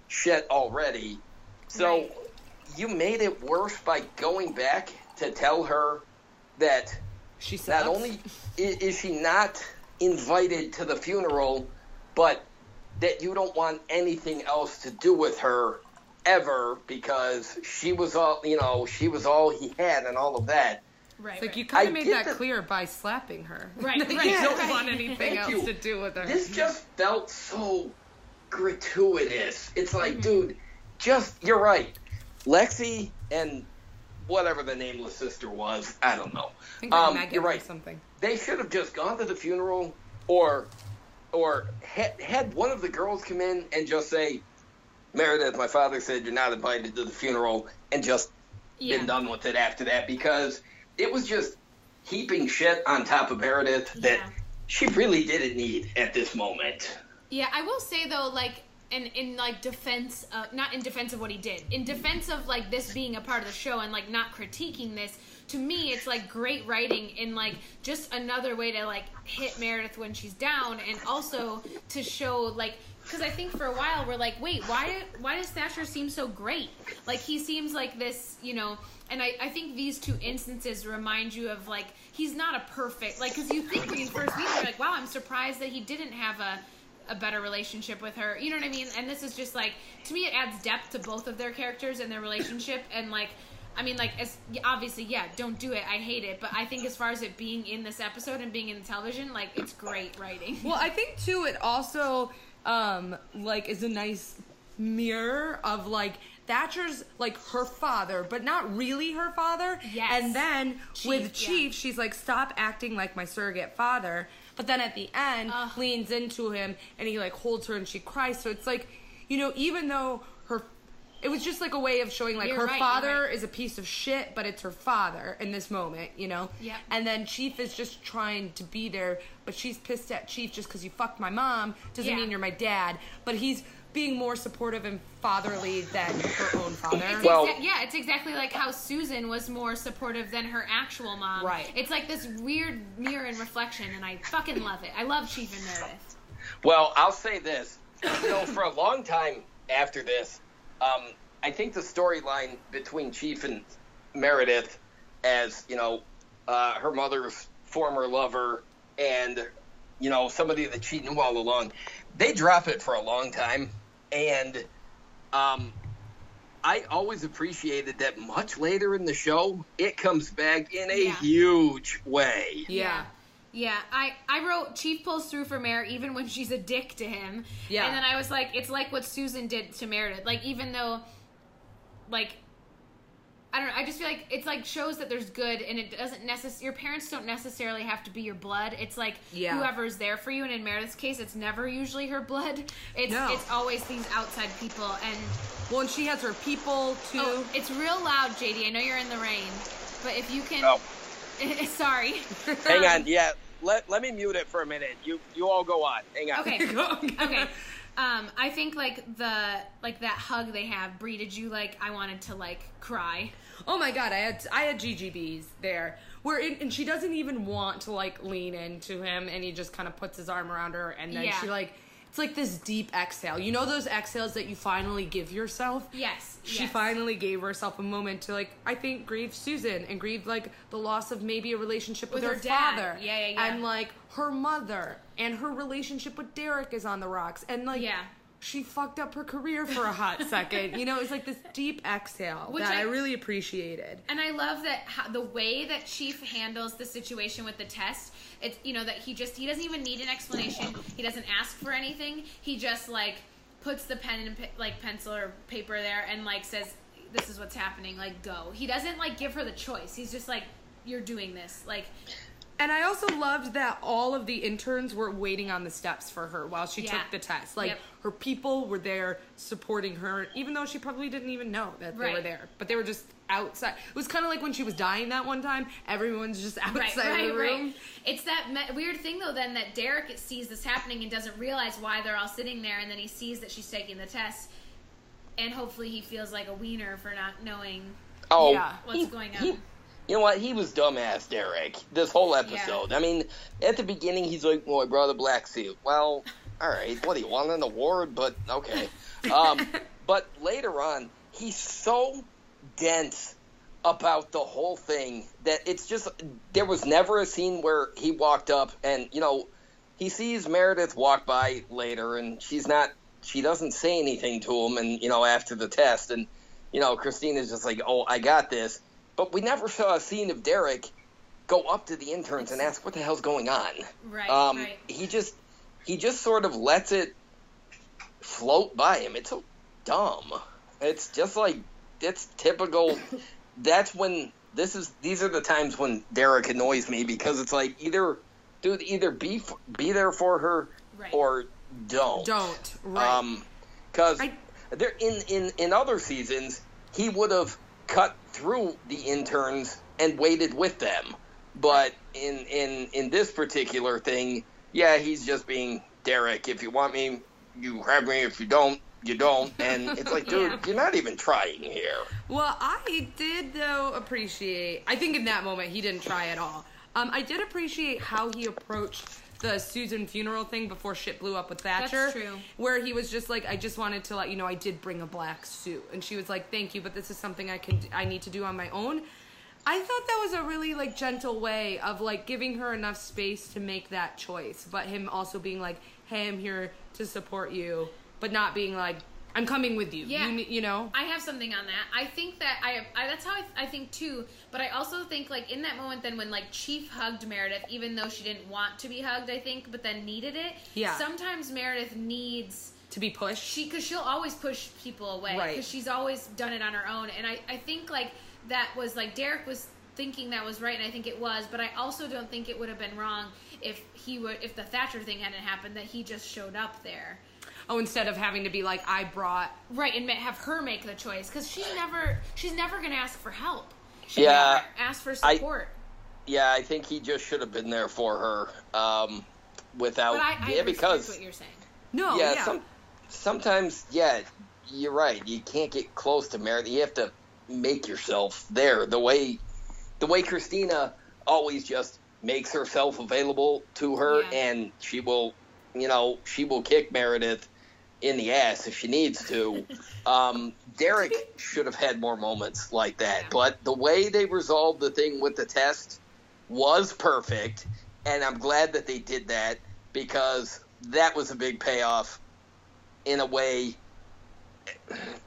shit already. So Right. You made it worse by going back to tell her that She not only is, is she not invited to the funeral, but that you don't want anything else to do with her ever because she was all you know she was all he had and all of that. Right. It's like right. you kind I of made that that- clear by slapping her. Right, right, you don't right. want anything else you. to do with her. This just felt so gratuitous. It's like, Mm-hmm. dude, just you're right. Lexie and whatever the nameless sister was, I don't know. I think Um, Megan you're or right. something. They should have just gone to the funeral, or or had, had one of the girls come in and just say, Meredith, my father said you're not invited to the funeral, and just yeah. been done with it after that because it was just heaping shit on top of Meredith that Yeah. she really didn't need at this moment. Yeah, I will say though, like in in like defense, uh, not in defense of what he did, in defense of like this being a part of the show and like not critiquing this. To me, it's like great writing in like just another way to like hit Meredith when she's down, and also to show like because I think for a while we're like, wait, why why does Thatcher seem so great? Like he seems like this, you know. And I, I think these two instances remind you of like he's not a perfect like because you think when you first meet him you're like wow I'm surprised that he didn't have a a better relationship with her. You know what I mean? And this is just like to me, it adds depth to both of their characters and their relationship. And like, I mean, like, as obviously, yeah, don't do it. I hate it. But I think as far as it being in this episode and being in the television, like, it's great writing. Well, I think too, it also um like is a nice mirror of like Thatcher's like her father, but not really her father. Yes. And then Chief, with yeah. Chief, she's like, stop acting like my surrogate father. But then at the end, Ugh. leans into him and he like holds her and she cries. So it's like, you know, even though her it was just like a way of showing like You're her right, father right. is a piece of shit, but it's her father in this moment, you know? Yeah. And then Chief is just trying to be there, but she's pissed at Chief just because you fucked my mom doesn't Yeah. mean you're my dad. But he's being more supportive and fatherly than her own father. It's Well- exa- yeah, it's exactly like how Susan was more supportive than her actual mom. Right. It's like this weird mirror and reflection, and I fucking love it. I love Chief and Meredith. Well, I'll say this. You know, for a long time after this, um, I think the storyline between Chief and Meredith, as you know, uh, her mother's former lover, and you know somebody that she knew all along, they drop it for a long time, and um, I always appreciated that. Much later in the show, it comes back in a Yeah. huge way. yeah. Yeah, I, I wrote Chief pulls through for Mayor even when she's a dick to him. Yeah. And then I was like, it's like what Susan did to Meredith. Like, even though, like, I don't know, I just feel like it's like shows that there's good and it doesn't necessarily, your parents don't necessarily have to be your blood. It's like Yeah. whoever's there for you. And in Meredith's case, it's never usually her blood. It's, No. it's always these outside people. And, Well, and she has her people too. oh, it's real loud, JD. I know you're in the rain, but if you can, Oh, sorry. hang on. Um, yeah, let let me mute it for a minute. You you all go on. Hang on. Okay. okay. Um, I think like the like that hug they have. Bree, did you like? I wanted to like cry. Oh my god, I had I had GGBs there. Where it, and she doesn't even want to like lean into him, and he just kind of puts his arm around her, and then Yeah. she like like this deep exhale. You know those exhales that you finally give yourself. Yes. She yes. finally gave herself a moment to like I think grieve Susan and grieve like the loss of maybe a relationship with, With her, her father. Yeah, yeah, yeah. And like her mother and her relationship with Derek is on the rocks. And like Yeah. She fucked up her career for a hot second. You know, it's like this deep exhale Which that I, I- really appreciated. And I love that how, the way that Chief handles the situation with the test. It's you know that he just he doesn't even need an explanation. He doesn't ask for anything. He just like puts the pen and like pencil or paper there and like says this is what's happening. Like go. He doesn't like give her the choice. He's just like you're doing this. Like And I also loved that all of the interns were waiting on the steps for her while she Yeah. took the test. Like Yep. her people were there supporting her, even though she probably didn't even know that they were there. But they were just outside. It was kind of like when she was dying that one time. Everyone's just outside right, right, the room. right. It's that me- weird thing though. Then that Derek sees this happening and doesn't realize why they're all sitting there, and then he sees that she's taking the test, and hopefully he feels like a wiener for not knowing Oh, Yeah. what's going on. he- you know what? He was dumbass, Derek. This whole episode. I mean, at the beginning, he's like, "Well, I brought a black suit." Well, all right. What do you want an award? But okay. Um, but later on, he's so dense about the whole thing that it's just there was never a scene where he walked up and you know he sees Meredith walk by later and she's not she doesn't say anything to him and you know after the test and you know Cristina's just like oh I got this but we never saw a scene of Derek go up to the interns and ask what the hell's going on Right, um, right. he just he just sort of lets it float by him it's so dumb it's just like it's typical that's when this is these are the times when Derek annoys me because it's like either dude either be be there for her Right. or don't Don't. Right. um because I- there in in in other seasons he would have cut through the interns and waited with them but in in in this particular thing yeah he's just being Derek if you want me you have me if you don't you don't and it's like dude Yeah. you're not even trying here Well, I did though appreciate. I think in that moment he didn't try at all. Um, I did appreciate how he approached the Susan funeral thing before shit blew up with Thatcher. true. Where he was just like, I just wanted to let you know I did bring a black suit, and she was like, "Thank you, but this is something I can I need to do on my own." I thought that was a really like gentle way of like giving her enough space to make that choice, but him also being like, "Hey, I'm here to support you," but not being like, "I'm coming with you." Yeah. You, you know. I have something on that. I think that I, I that's how I, I think too. But I also think like in that moment, then when like Chief hugged Meredith, even though she didn't want to be hugged, I think, but then needed it. Yeah. Sometimes Meredith needs to be pushed. she because she'll always push people away Right. because she's always done it on her own. And I I think like that was like Derek was thinking that was right, and I think it was. But I also don't think it would have been wrong if he would if the Thatcher thing hadn't happened that he just showed up there. Oh, instead of having to be like, I brought. Right, and have her make the choice because she's never she's never gonna ask for help. She Yeah, never ask for I- support. yeah I think he just should have been there for her um without but I, I yeah because what you're saying. No, yeah, yeah. Some, sometimes yeah you're right you can't get close to Meredith you have to make yourself there the way the way Cristina always just makes herself available to her Yeah. and she will you know she will kick Meredith in the ass if she needs to um, Derek should have had more moments like that but the way they resolved the thing with the test was perfect and I'm glad that they did that because that was a big payoff in a way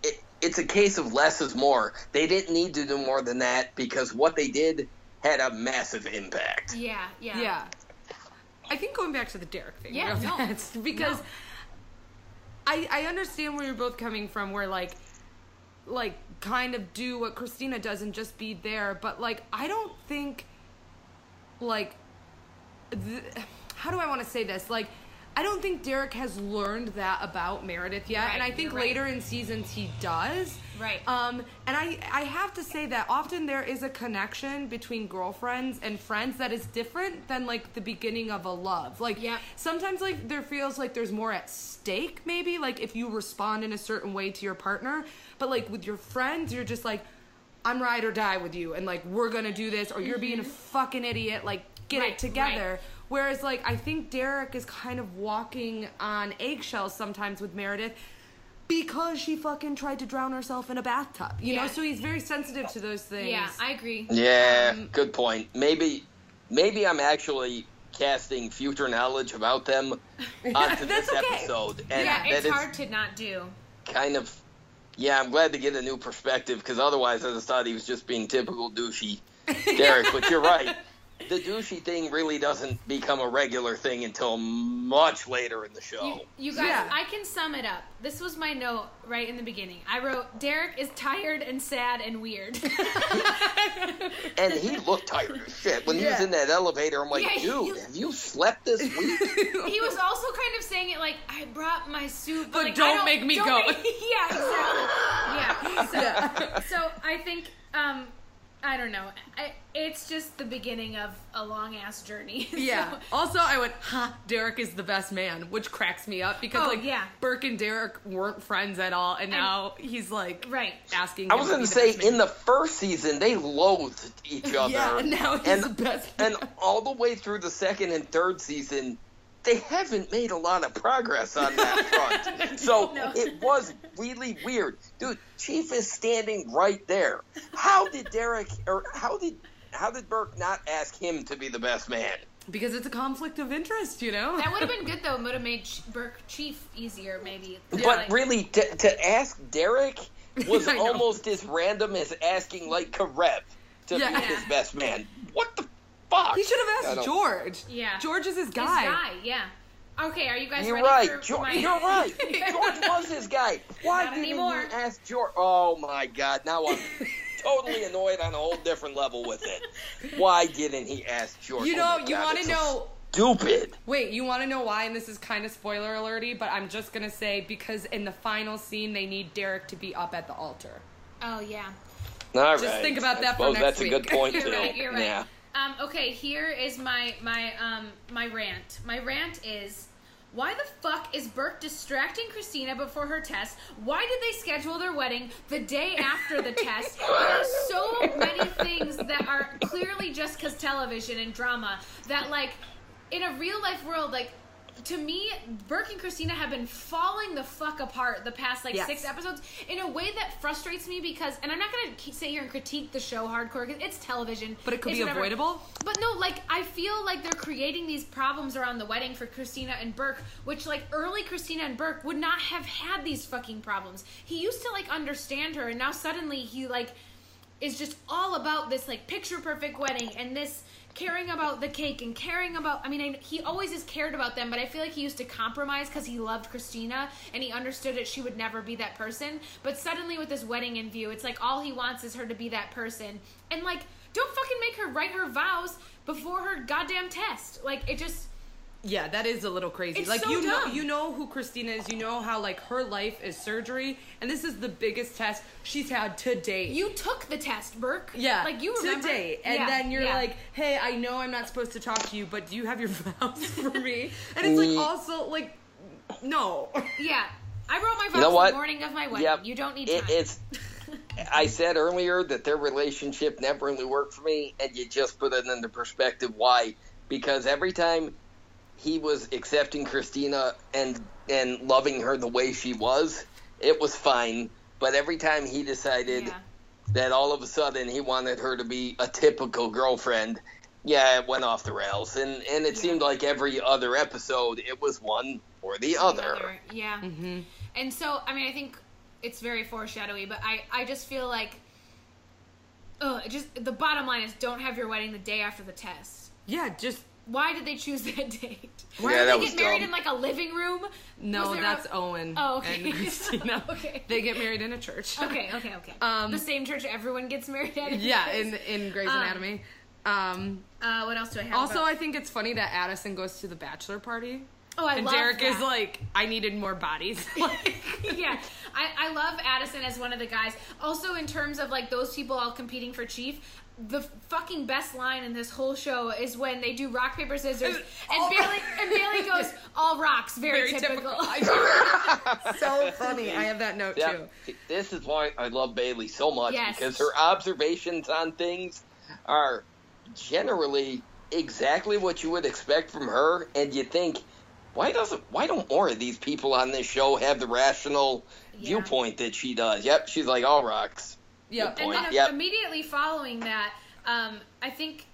it, it's a case of less is more they didn't need to do more than that because what they did had a massive impact Yeah, yeah, Yeah. I think going back to the Derek thing, Yeah, no. because No. I I understand where you're both coming from, where like like kind of do what Cristina does and just be there, but like I don't think like th- how do I want to say this like. I don't think Derek has learned that about Meredith yet, Right, and I think right. later in seasons he does. Right. Um, and I, I have to say that often there is a connection between girlfriends and friends that is different than like the beginning of a love. Like, Yeah. sometimes like there feels like there's more at stake, maybe like if you respond in a certain way to your partner. But like with your friends, you're just like, I'm ride or die with you, and like we're gonna do this, or you're being a fucking idiot. Like, get Mm-hmm. Right, it together. Whereas like I think Derek is kind of walking on eggshells sometimes with Meredith because she fucking tried to drown herself in a bathtub. You know, so he's very sensitive to those things. Yeah, I agree. yeah Um, good point maybe maybe i'm actually casting future knowledge about them onto this okay. episode and Yeah, that it's is hard to not do. kind of yeah i'm glad to get a new perspective because otherwise i just thought he was just being typical douchey derek but you're right the douchey thing really doesn't become a regular thing until much later in the show You, you guys, Yeah. I can sum it up. This was my note right in the beginning. I wrote, Derek is tired and sad and weird. and he looked tired as shit when he was in that elevator i'm like Yeah, dude you- have you slept this week he was also kind of saying it like, I brought my suit, but, But like, don't I make me don't go." make- yeah, exactly. Yeah. So, so I think, um, I don't know. I, it's just the beginning of a long ass journey. Yeah. So- Also, I went, ha, Derek is the best man, which cracks me up because, Oh, like, yeah. Burke and Derek weren't friends at all, and now he's, like, right. asking I was going to say, best in the first season, they loathed each other. Yeah, and now he's and, the best And all the way through the second and third season, they haven't made a lot of progress on that front. so No. it was really weird. Dude, Chief is standing right there. How did Derek or how did how did Burke not ask him to be the best man? Because it's a conflict of interest, you know? That would have been good though. Would have made Burke chief easier, maybe. But Like- really, to, to ask Derek was almost as random as asking like Karev to Yeah. be his best man. What the fuck? He should have asked George. Yeah. George is his guy. His guy. guy, yeah. Okay, are you guys You're ready right. for, for George, my... You're right. George was his guy. Why Not didn't anymore. you ask George? Oh my God! Now I'm totally annoyed on a whole different level with it. Why didn't he ask George? You Oh know, my you want to know. Stupid. Wait, you want to know why? And this is kind of spoiler alerty, but I'm just gonna say because in the final scene they need Derek to be up at the altar. Oh yeah. All right. Just think about I that for suppose next that's a good week. point You're too. right. You're right. Yeah. Um, okay, here is my my um my rant. My rant is. Why the fuck is Burke distracting Cristina before her test? Why did they schedule their wedding the day after the test? There are so many things that are clearly just because television and drama that, like, in a real life world, like, to me, Burke and Cristina have been falling the fuck apart the past like Yes. six episodes in a way that frustrates me because, and I'm not gonna sit here and critique the show hardcore because it's television. But it could It's be whatever. avoidable? But no, like I feel like they're creating these problems around the wedding for Cristina and Burke, which like early Christina and Burke would not have had these fucking problems. He used to like understand her, and now suddenly he like is just all about this like picture perfect wedding and this caring about the cake and caring about. I mean, I, he always has cared about them, but I feel like he used to compromise because he loved Cristina and he understood that she would never be that person. But suddenly with this wedding in view, it's like all he wants is her to be that person, and like don't fucking make her write her vows before her goddamn test. Like it just. Yeah, that is a little crazy. It's like so you know you know who Cristina is, you know how like her life is surgery and this is the biggest test she's had to date. You took the test, Burke. yeah, like you to remember. date, and Yeah, then you're yeah. like, "Hey, I know I'm not supposed to talk to you, but do you have your vows for me?" And it's like Mm. also like, no. yeah. I wrote my vows You know what? the morning of my wedding. Yep. You don't need It- time. it's. I said earlier that their relationship never really worked for me, and you just put it into perspective why. Because every time he was accepting Cristina and and loving her the way she was, it was fine. But every time he decided yeah. that all of a sudden he wanted her to be a typical girlfriend, yeah, it went off the rails. And and it Yeah. seemed like every other episode it was one or the other. Other- Yeah. Mm-hmm. And so, I mean, I think it's very foreshadowy, but I, I just feel like, ugh, just the bottom line is don't have your wedding the day after the test. Yeah, just Why did they choose that date? Why- Yeah, did that they get married dumb. in like a living room? no, that's a- Owen Oh, okay. and Cristina. Okay. They get married in a church. Okay, okay, okay. Um, the same church everyone gets married at. Yeah, in in Grey's Um, Anatomy. Um, Uh, what else do I have? also, about- I think it's funny that Addison goes to the bachelor party. oh, I love that. and love Derek is like, I needed more bodies. Yeah, I, I love Addison as one of the guys. Also, in terms of like those people all competing for chief, the fucking best line in this whole show is when they do rock paper scissors, and All Bailey and Bailey goes all rocks, very, very typical. typical. so funny. I have that note Yeah, too. this is why I love Bailey so much Yes. because her observations on things are generally exactly what you would expect from her, and you think, why doesn't why don't more of these people on this show have the rational Yeah. viewpoint that she does? Yep, she's like all rocks. Yep. And then Yep. immediately following that, um, I think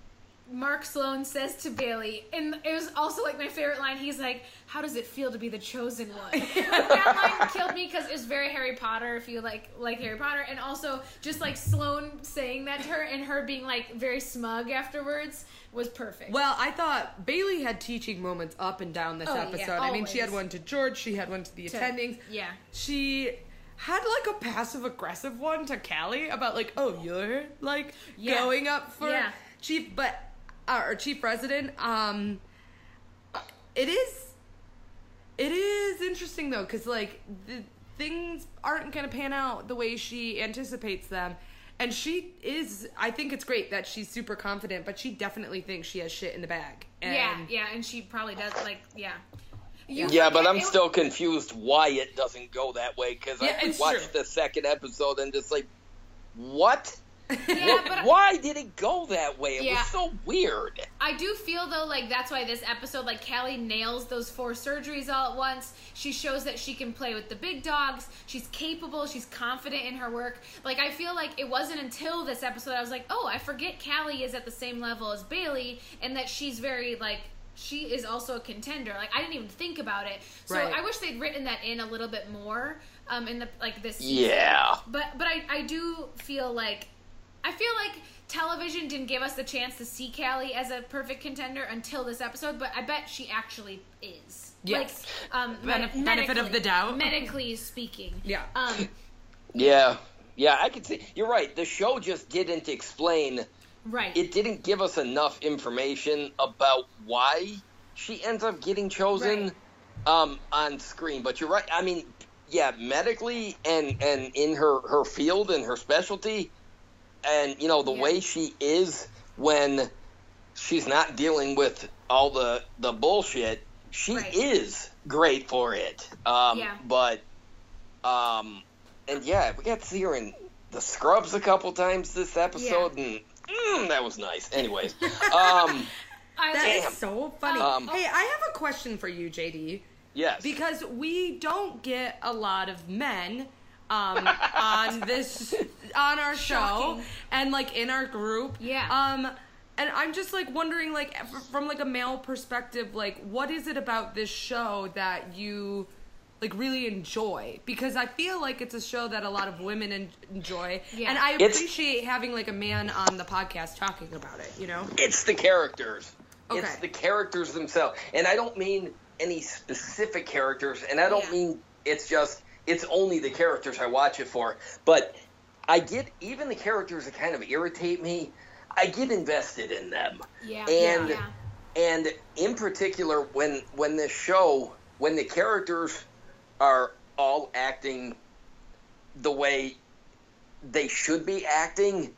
Mark Sloan says to Bailey, and it was also like my favorite line. He's like, "How does it feel to be the chosen one?" like, that line killed me because it's very Harry Potter. If you like like Harry Potter, and also just like Sloan saying that to her and her being like very smug afterwards was perfect. Well, I thought Bailey had teaching moments up and down this Oh, yeah, episode. I mean, she had one to George, she had one to the To- attendings. yeah. She had like a passive aggressive one to Callie about like, oh, you're like Yeah. going up for Yeah. chief, but uh, or chief resident. Um, it is, it is interesting though, because like the things aren't gonna pan out the way she anticipates them. And she is, I think it's great that she's super confident, but she definitely thinks she has shit in the bag. And yeah, yeah, and she probably does. Like, yeah. You Yeah, but I'm it- still confused why it doesn't go that way because Yeah, I watched true. the second episode and just like, what? Yeah, but Why did it go that way? It Yeah. was so weird. I do feel though like that's why this episode like Callie nails those four surgeries all at once. She shows that she can play with the big dogs. She's capable. She's confident in her work. Like I feel like it wasn't until this episode I was like, oh, I forget Callie is at the same level as Bailey, and that she's very like she is also a contender. Like I didn't even think about it. So Right. I wish they'd written that in a little bit more um in the like this season. Yeah. But but I, I do feel like I feel like television didn't give us the chance to see Callie as a perfect contender until this episode, but I bet she actually is. Yes. Like, um, Benef- medi- benefit of the doubt. Medically speaking. Yeah. Um, Yeah. Yeah, I could see. You're right. The show just didn't explain. Right. It didn't give us enough information about why she ends up getting chosen Right. um, on screen. But you're right. I mean, yeah, medically and and in her her field and her specialty, and you know the Yeah. way she is when she's not dealing with all the the bullshit. She Right. is great for it. Um, Yeah. But um, and yeah, we got to see her in the scrubs a couple times this episode, and mm, that was nice. Anyways, um, I, That is Damn. so funny. Um, hey, I have a question for you, JD. yes, Because we don't get a lot of men um, on this on our Shocking. show and like in our group. Yeah. Um, and I'm just like wondering, like from like a male perspective, like what is it about this show that you like really enjoy? Because I feel like it's a show that a lot of women en- enjoy, Yeah. and I It's- appreciate having like a man on the podcast talking about it. You know? it's the characters. It's the characters themselves, and I don't mean any specific characters, and I don't Yeah. mean it's just it's only the characters I watch it for. But I get even the characters that kind of irritate me. I get invested in them. yeah. and yeah. and in particular when when this show when the characters are all acting the way they should be acting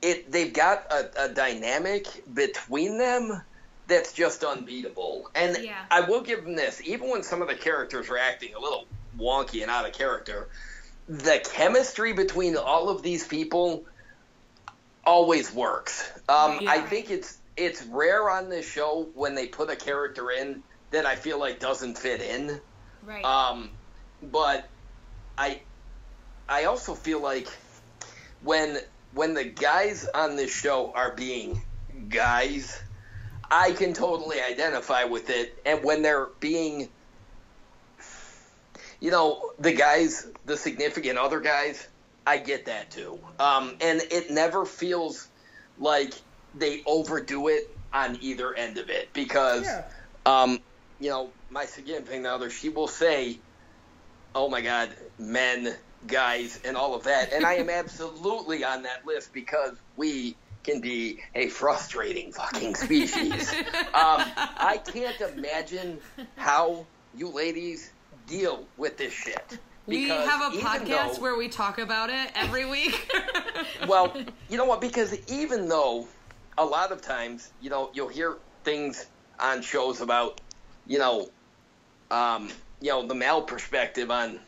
it they've got a, a dynamic between them that's just unbeatable and Yeah. i will give them this even when some of the characters are acting a little wonky and out of character the chemistry between all of these people always works. Um, Yeah. I think it's it's rare on this show when they put a character in that I feel like doesn't fit in. Right. Um, but I I also feel like when when the guys on this show are being guys, I can totally identify with it. And when they're being you know, the guys, the significant other guys, I get that too. Um, and it never feels like they overdo it on either end of it because, Yeah. um, you know, my significant other, she will say, "Oh my God, men, guys, and all of that," and I am absolutely on that list because we can be a frustrating fucking species. um, I can't imagine how you ladies deal with this shit. We have a podcast though- where we talk about it every week. well, you know what? Because even though a lot of times, you know, you'll hear things on shows about, you know, um, you know, the male perspective on,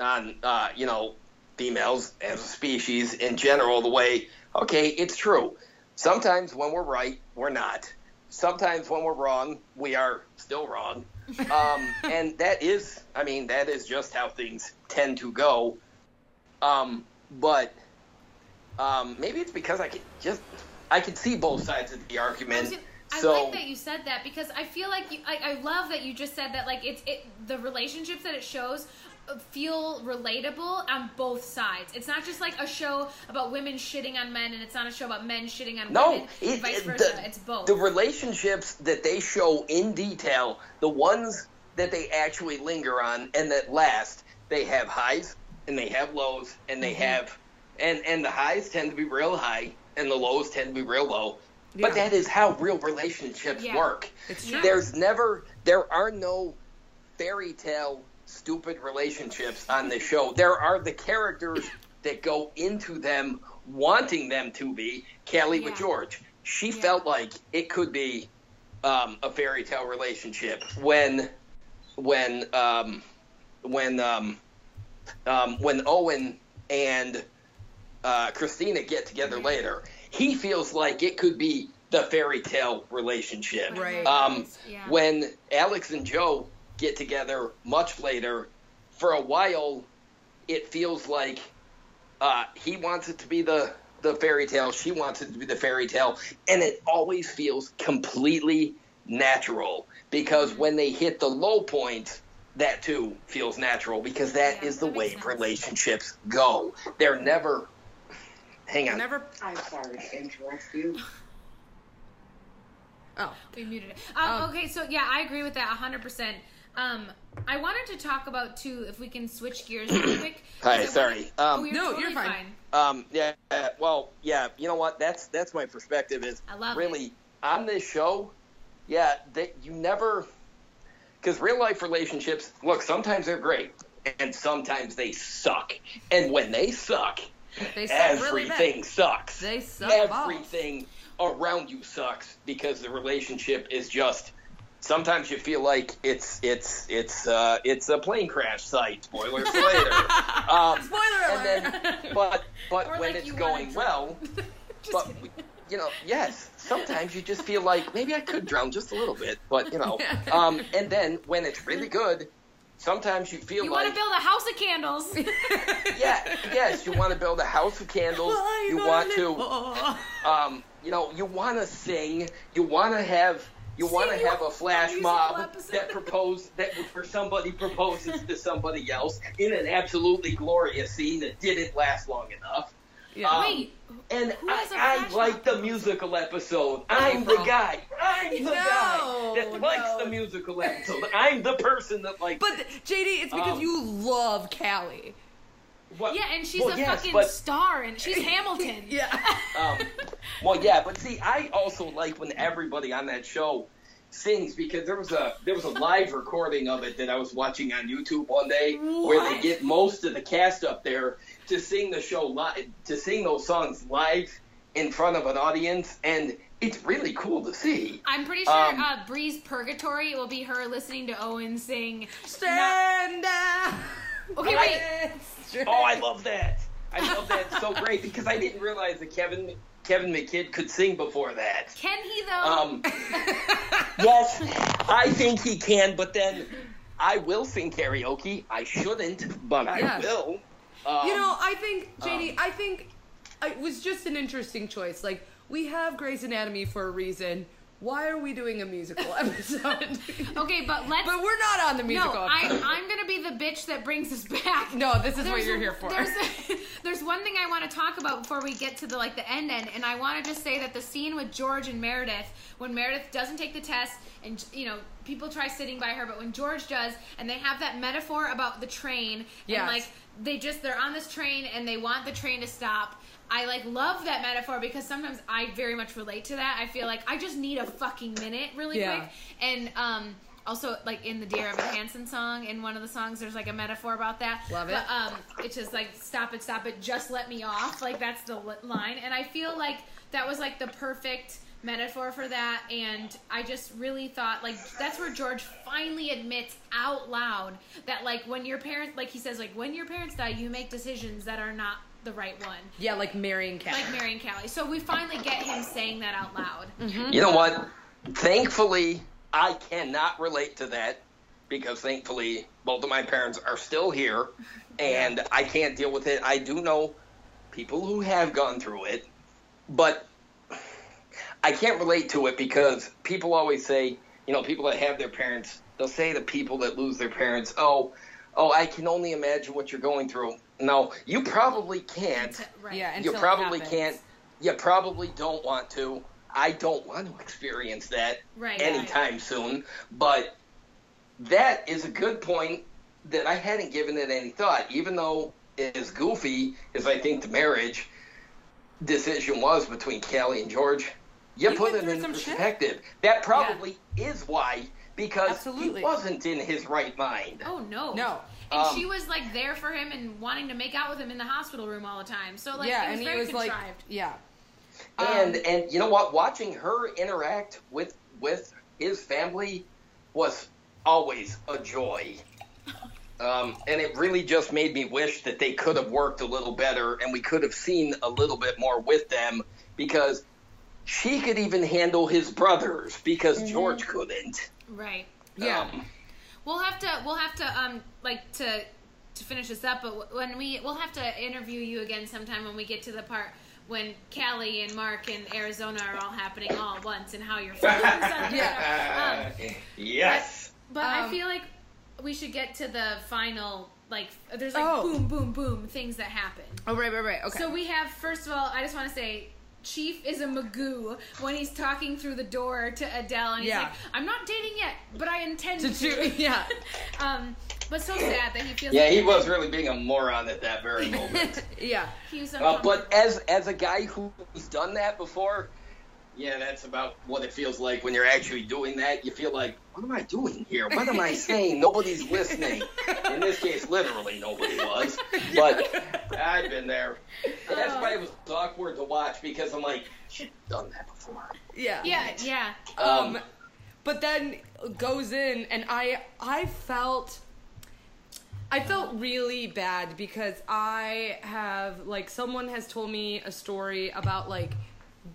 on, uh, you know, females as a species in general. The way, okay, it's true. Sometimes when we're right, we're not. Sometimes when we're wrong, we are still wrong. Um, and that is, I mean, that is just how things tend to go. Um, but um, maybe it's because I could just I could see both sides of the argument. Was I so like that you said that because I feel like you, I, I love that you just said that like it's it the relationships that it shows feel relatable on both sides. It's not just like a show about women shitting on men and it's not a show about men shitting on no, women vice it- versa. the, it's both. the relationships that they show in detail, the ones that they actually linger on and that last, they have highs and they have lows and they Mm-hmm. have and and the highs tend to be real high and the lows tend to be real low. Yeah. But that is how real relationships Yeah. work. It's true. There's never there are no fairy tale stupid relationships on the show. There are the characters that go into them wanting them to be. Callie with George. She Yeah. felt like it could be um, a fairy tale relationship when when um, when um, um, when Owen and uh, Cristina get together later, he feels like it could be the fairy tale relationship. Right. Um, Yeah. When Alex and Jo get together much later, for a while, it feels like uh, he wants it to be the the fairy tale, she wants it to be the fairy tale, and it always feels completely natural because when they hit the low point, that too feels natural because that Yeah, is the that way sense. relationships go. They're never. Hang on. Never. I'm sorry to interrupt you. Oh. We muted it. Um, Um, okay, so yeah, I agree with that 100%. Um, I wanted to talk about too, if we can switch gears real quick. Hi, 'cause I sorry. wanted- Um, oh, you're No, totally you're fine. Um, yeah, uh, well, yeah, you know what? That's that's my perspective. Is I love really on this show. Yeah, that you never because real life relationships. Look, sometimes they're great, and sometimes they suck. And when they suck, They suck really everything sucks. They suck Everything around you sucks because the relationship is just. Sometimes you feel like it's it's it's uh, it's a plane crash site. Spoilers for later. Um, Spoiler and then, but but Or when like it's going well, but kidding. you know, yes, sometimes you just feel like maybe I could drown just a little bit, but you know, um, and then when it's really good, sometimes you feel like You like want to build a house of candles. yeah, yes, you want to build a house of candles, you want to, um, you know, you want to sing, you want to have. You want to have a flash mob that propose that where somebody proposes to somebody else in an absolutely glorious scene that didn't last long enough. Yeah. Um, Wait, And Who has a I, I like the musical episode. I'm the guy. I'm the No, guy that likes the musical episode. I'm the person that likes. But JD, it's because Um, you love Callie. what, yeah, and she's well, a yes, fucking but, star, and she's Hamilton. Yeah. Um, well, yeah, but see, I also like when everybody on that show sings because there was a there was a live recording of it that I was watching on YouTube one day where they get most of the cast up there to sing the show live to sing those songs live in front of an audience, and it's really cool to see. I'm pretty sure Um, uh, Bree's Purgatory will be her listening to Owen sing. Stand down. Okay, wait. Oh, I love that. I love that so great because I didn't realize that Kevin Kevin McKidd could sing before that. Can he though? Um, yes, I think he can, but then I will sing karaoke. I shouldn't, but I Yes. will. Um, You know, I think JD, um, I think it was just an interesting choice. Like we have Grey's Anatomy for a reason. Why are we doing a musical episode? okay, but let's. but we're not on the no, musical. I, episode. I'm gonna be the bitch that brings us back. No, this is what you're here for. There's, there's one thing I want to talk about before we get to the like the end end, and I want to just say that the scene with George and Meredith, when Meredith doesn't take the test, and you know people try sitting by her, but when George does, and they have that metaphor about the train, Yes. and like they just they're on this train and they want the train to stop. I like love that metaphor because sometimes I very much relate to that. I feel like I just need a fucking minute really Yeah. quick. And um also like in the Dear Evan Hansen song, in one of the songs there's like a metaphor about that. Love it. But um it's just like stop it, stop it, just let me off. Like that's the line. And I feel like that was like the perfect metaphor for that and I just really thought like that's where George finally admits out loud that like when your parents like he says like when your parents die you make decisions that are not the right one yeah, like marrying Callie. like Mary and Callie. So we finally get him saying that out loud. Mm-hmm. You know what? Thankfully, I cannot relate to that because thankfully both of my parents are still here and I can't deal with it. I do know people who have gone through it, but I can't relate to it because people always say, you know, people that have their parents, they'll say to people that lose their parents, "Oh, oh, I can only imagine what you're going through." No, you probably can't. Right. Yeah, you until it probably happens. can't. You probably don't want to. I don't want to experience that Right, anytime soon. But that is a good point that I hadn't given it any thought. Even though as goofy as I think the marriage decision was between Callie and George, you He put it in some shit. perspective. That probably is why because Absolutely. he wasn't in his right mind. Oh no. No. And Um, she was like there for him and wanting to make out with him in the hospital room all the time. So like yeah, it was and very he was like, contrived. yeah. and Um, and you know what watching her interact with with his family was always a joy Um, and it really just made me wish that they could have worked a little better and we could have seen a little bit more with them because she could even handle his brothers because Mm-hmm. George couldn't. Right. Yeah. Um, We'll have to. We'll have to. Um, like to to finish this up. But when we, we'll have to interview you again sometime when we get to the part when Callie and Mark and Arizona are all happening all at once and how you're on Yeah. Um, yes. But I Um, feel like we should get to the final. Like, there's like Oh. boom, boom, boom things that happen. Oh right, right, right. Okay. So we have first of all, I just want to say. Chief is a Magoo when he's talking through the door to Adele, and he's Yeah. like, "I'm not dating yet, but I intend To to." yeah. um, but so sad that he feels. Yeah, like he was really being a moron at that very moment. yeah. He was Uh, but as as a guy who's done that before, yeah, that's about what it feels like when you're actually doing that. You feel like, what am I doing here? What am I saying? Nobody's listening. In this case, literally nobody was. But I've been there. And that's why it was awkward to watch because I'm like, she's done that before. Yeah. yeah, yeah. Um, Um, but then goes in, and I I felt I felt really bad because I have like someone has told me a story about like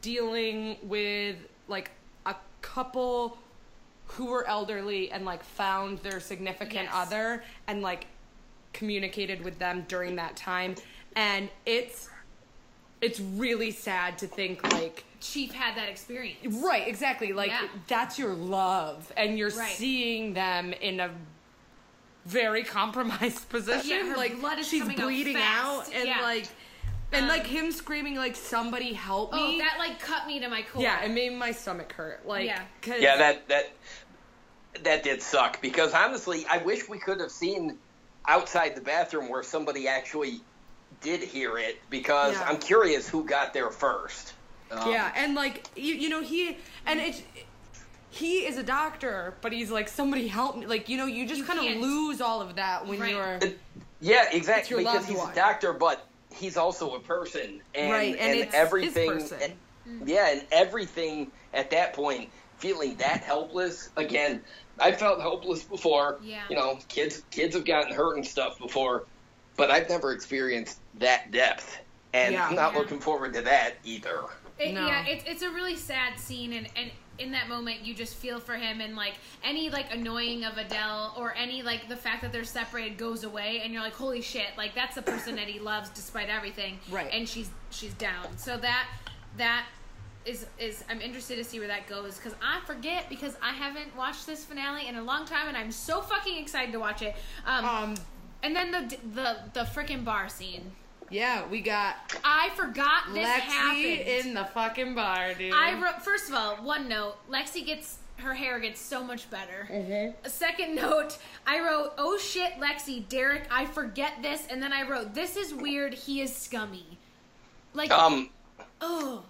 dealing with like a couple who were elderly and like found their significant Yes. other and like communicated with them during that time and it's it's really sad to think like Chief had that experience. Right, exactly. Like Yeah. that's your love, and you're Right. seeing them in a very compromised position. Yeah, like blood is she's coming out bleeding fast. out, and Yeah. like, and Um, like him screaming like "Somebody help me. Oh, me!" that like cut me to my core. yeah, it made my stomach hurt. Like, Yeah. 'cause- Yeah, that that that did suck because honestly, I wish we could have seen outside the bathroom where somebody actually did hear it because Yeah. I'm curious who got there first. Um, Yeah, and like you, you know he and it's he is a doctor, but he's like somebody help me. Like you know, you just kind of lose all of that when Right. you're Yeah, exactly. Because he's one. a doctor, but he's also a person, and Right, and and, it's everything. person. and- yeah, and everything at that point, feeling that helpless again. I felt helpless before. Yeah. You know, kids kids have gotten hurt and stuff before, but I've never experienced that depth, and Yeah. I'm not Yeah. looking forward to that either. It, No. Yeah, it's it's a really sad scene, and and in that moment you just feel for him, and like any like annoying of Adele or any like the fact that they're separated goes away, and you're like, holy shit, like that's the person that he loves despite everything, Right. And she's she's down, so that that is is I'm interested to see where that goes because I forget because I haven't watched this finale in a long time, and I'm so fucking excited to watch it. Um, um and then the the the freaking bar scene. Yeah we got I forgot this Lexie happened. in the fucking bar, dude. I wrote first of all, one note, Lexie gets her hair gets so much better. Mm-hmm. A second note, I wrote, "Oh shit, Lexie, Derek, I forget this," and then I wrote, "This is weird. He is scummy." Like, Um, oh,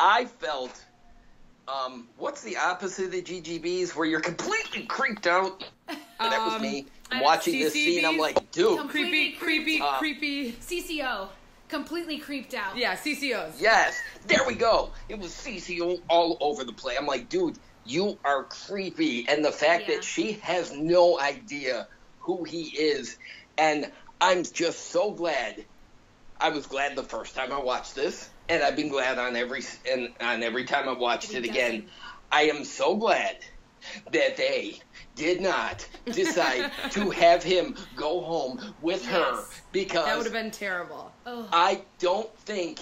I felt. Um, what's the opposite of the GGBs where you're completely creeped out? that was Um, me. I'm Watching this scene, I'm like, dude, creepy, creepy, Uh, creepy. CCO, completely creeped out. Yeah, CCOs. Yes, there we go. It was CCO all over the place. I'm like, dude, you are creepy. And the fact Yeah. that she has no idea who he is. And I'm just so glad. I was glad the first time I watched this, and I've been glad on every and on every time I've watched He it again. I am so glad that they did not decide to have him go home with her because That would have been terrible. Oh, I don't think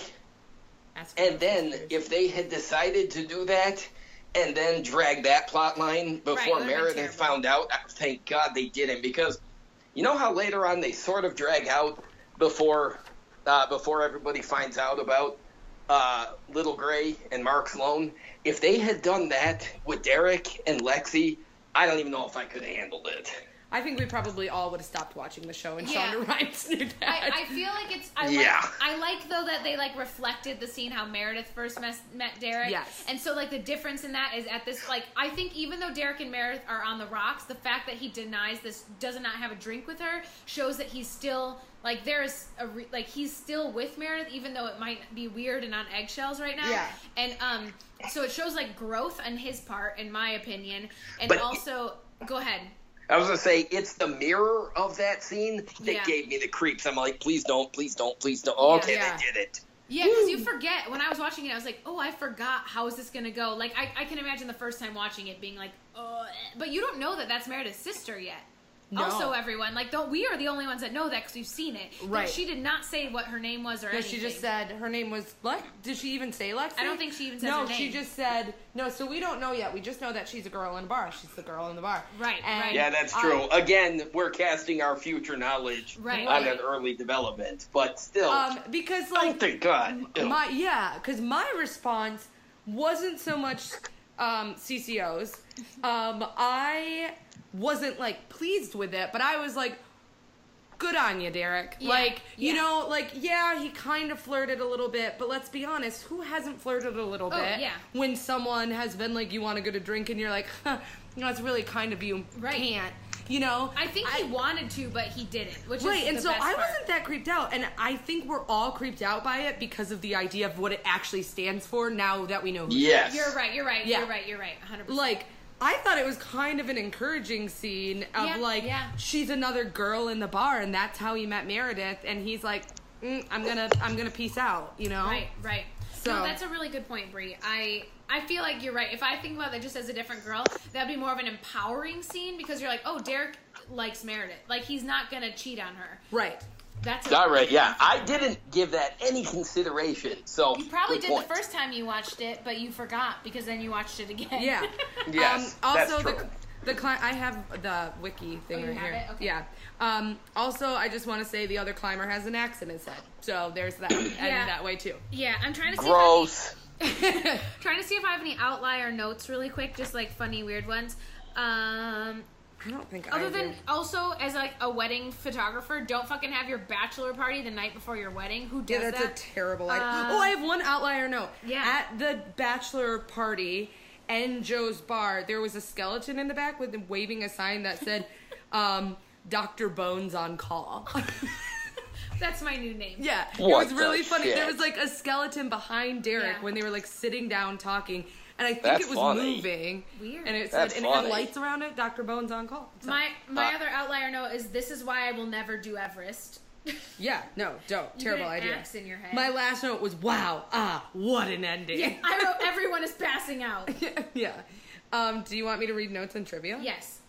and then if they had decided to do that and then drag that plot line before it Meredith found out, I- thank God they didn't because you know how later on they sort of drag out before uh, before everybody finds out about uh, Little Grey and Mark Sloan. If they had done that with Derek and Lexie, I don't even know if I could have handled it. I think we probably all would have stopped watching the show, and Yeah. Shonda Rhimes knew that. I, I feel like it's. I Yeah. Like, I like though that they like reflected the scene how Meredith first mes- met Derek. Yes. And so like the difference in that is at this like I think even though Derek and Meredith are on the rocks, the fact that he denies this does not have a drink with her shows that he's still like there is a re- like he's still with Meredith even though it might be weird and on eggshells right now. Yeah. And um, so it shows like growth on his part, in my opinion, and But- also go ahead. I was gonna say it's the mirror of that scene that Yeah. gave me the creeps. I'm like, please don't, please don't, please don't. Oh, okay, Yeah. they did it. Yeah, because you forget. When I was watching it, I was like, "Oh, I forgot. How is this gonna go?" Like, I, I can imagine the first time watching it being like, "Oh," but you don't know that that's Meredith's sister yet. No. Also, everyone like, don't we are the only ones that know that because we've seen it. That Right. She did not say what her name was or No, anything. she just said her name was Lex. Did she even say Lexie? I don't think she even says No, her she just said no. So we don't know yet. We just know that she's a girl in a bar. She's the girl in the bar. Right, And right. Yeah, that's I- true. Again, we're casting our future knowledge Right. on Right. an early development, but still, um, because oh like thank God. My yeah, because my response wasn't so much um, CCOs. Um, I wasn't like pleased with it, but I was like, good on you, Derek. Yeah, like you know, like yeah, he kind of flirted a little bit, but let's be honest, who hasn't flirted a little Oh, bit? yeah. When someone has been like, you want to go to drink, and you're like, huh, you know, it's really kind of you. Right. Can't. You know, I think he wanted to, but he didn't. Which Right, is and the so I part. wasn't that creeped out, and I think we're all creeped out by it because of the idea of what it actually stands for. Now that we know, who she Yes. You're right. You're right. Yeah. You're right. You're right. hundred percent. like I thought it was kind of an encouraging scene of Yeah, like yeah. she's another girl in the bar, and that's how he met Meredith, and he's like, mm, I'm gonna, I'm gonna peace out, you know? Right, right. So- no, that's a really good point, Bree. I I feel like you're right. If I think about that just as a different girl, that'd be more of an empowering scene because you're like, oh, Derek likes Meredith. Like he's not gonna cheat on her. Right. That's a, All right, yeah, I didn't give that any consideration. So You probably did point. the first time you watched it, but you forgot because then you watched it again. Yeah. Yes, Um, also, that's true. the the cli- I have the wiki thing Oh, you right have here. it? Okay. Yeah. Um, also, I just want to say the other climber has an axe in his head, so there's that, and Yeah. that way too. yeah. I'm trying to see. Gross. If I have any, trying to see if I have any outlier notes really quick, just like funny, weird ones. Um, I don't think I Other than do. also as like a wedding photographer, don't fucking have your bachelor party the night before your wedding. Who does that? Yeah, that's that? a terrible idea. Uh, oh, I have one outlier note. Yeah. At the bachelor party and Joe's bar, there was a skeleton in the back with him waving a sign that said, um, "Dr. Bones on call." That's my new name. yeah, What it was really funny. shit? There was like a skeleton behind Derek Yeah. when they were like sitting down talking, and I think That's it was funny. moving. Weird. And it said, That's and it had funny. lights around it. Dr. Bones on call. So, My my Uh, other outlier note is this is why I will never do Everest. yeah, no, don't. You Terrible get an idea. axe in your head. My last note was, "Wow, ah, what an ending." yeah, I wrote everyone is passing out. yeah. Um, do you want me to read notes and trivia? Yes.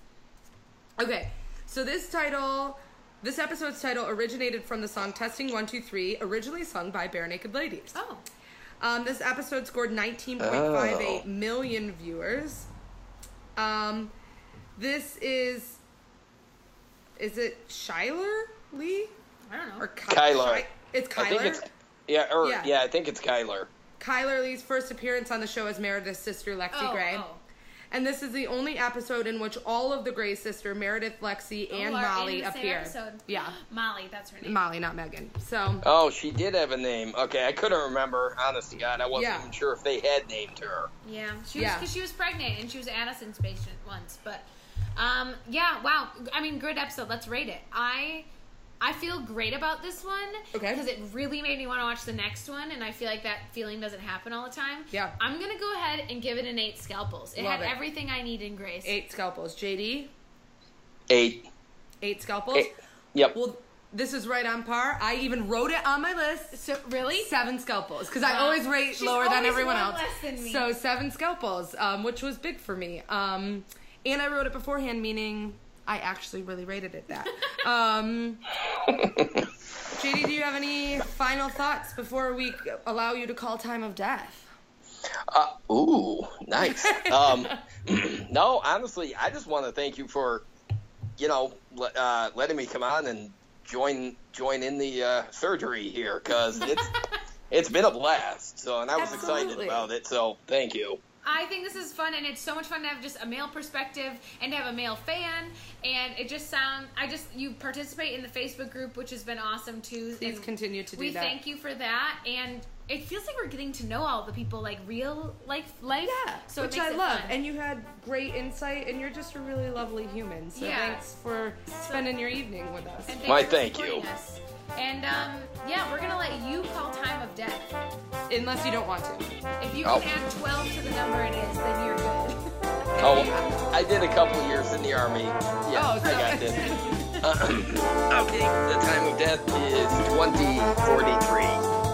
Okay. So this title, this episode's title originated from the song "Testing One Two Three," originally sung by Barenaked Ladies. Oh. Um, this episode scored 19.58 Oh. million viewers. Um, this is, is it Chyler Leigh I don't know. or Ky- Kyler. Shy- it's Kyler. I think it's yeah, or Yeah. yeah. I think it's Kyler. Kyler Lee's first appearance on the show as Meredith's sister Lexie Oh, Grey. oh. And this is the only episode in which all of the Grey sister, Meredith, Lexie, and Oh, Molly in the same appear. episode. Yeah. Molly, that's her name. Molly, not Megan. So Oh, she did have a name. Okay, I couldn't remember. Honest to God, I wasn't Yeah. even sure if they had named her. Yeah, she was Yeah. because she was pregnant and she was Addison's patient once. But um, yeah, wow. I mean, good episode. Let's rate it. I I feel great about this one. Okay. Because it really made me want to watch the next one, and I feel like that feeling doesn't happen all the time. Yeah. I'm gonna go ahead and give it an eight scalpels. It Love had it. everything I need in Grey's. eight scalpels. JD, Eight. eight scalpels. Eight. Yep. Well, this is right on par. I even wrote it on my list. So really? Seven scalpels because I always rate She's lower than everyone else. less than me. So seven scalpels, um, which was big for me. Um, and I wrote it beforehand, meaning I actually really rated it that. um, JD, do you have any final thoughts before we allow you to call time of death? Uh, ooh, nice. um, no, honestly, I just want to thank you for, you know, uh, letting me come on and join join in the uh, surgery here because it's it's been a blast. So, and I was excited about it. So, thank you. I think this is fun, and it's so much fun to have just a male perspective and to have a male fan. And it just sounds, I just you participate in the Facebook group, which has been awesome too. Please continue to do we that. thank you for that, and it feels like we're getting to know all the people like real life life. Yeah, so it which makes I it love. fun. And you had great insight, and you're just a really lovely human. So Yeah. thanks for spending your evening with us. And My for thank you. Us. And um, yeah, we're gonna let you call time of death. Unless you don't want to. If you oh. can add 12 to the number it is, then you're good. oh, I did a couple years in the army. Yeah, oh. I got this. okay, the time of death is 2043.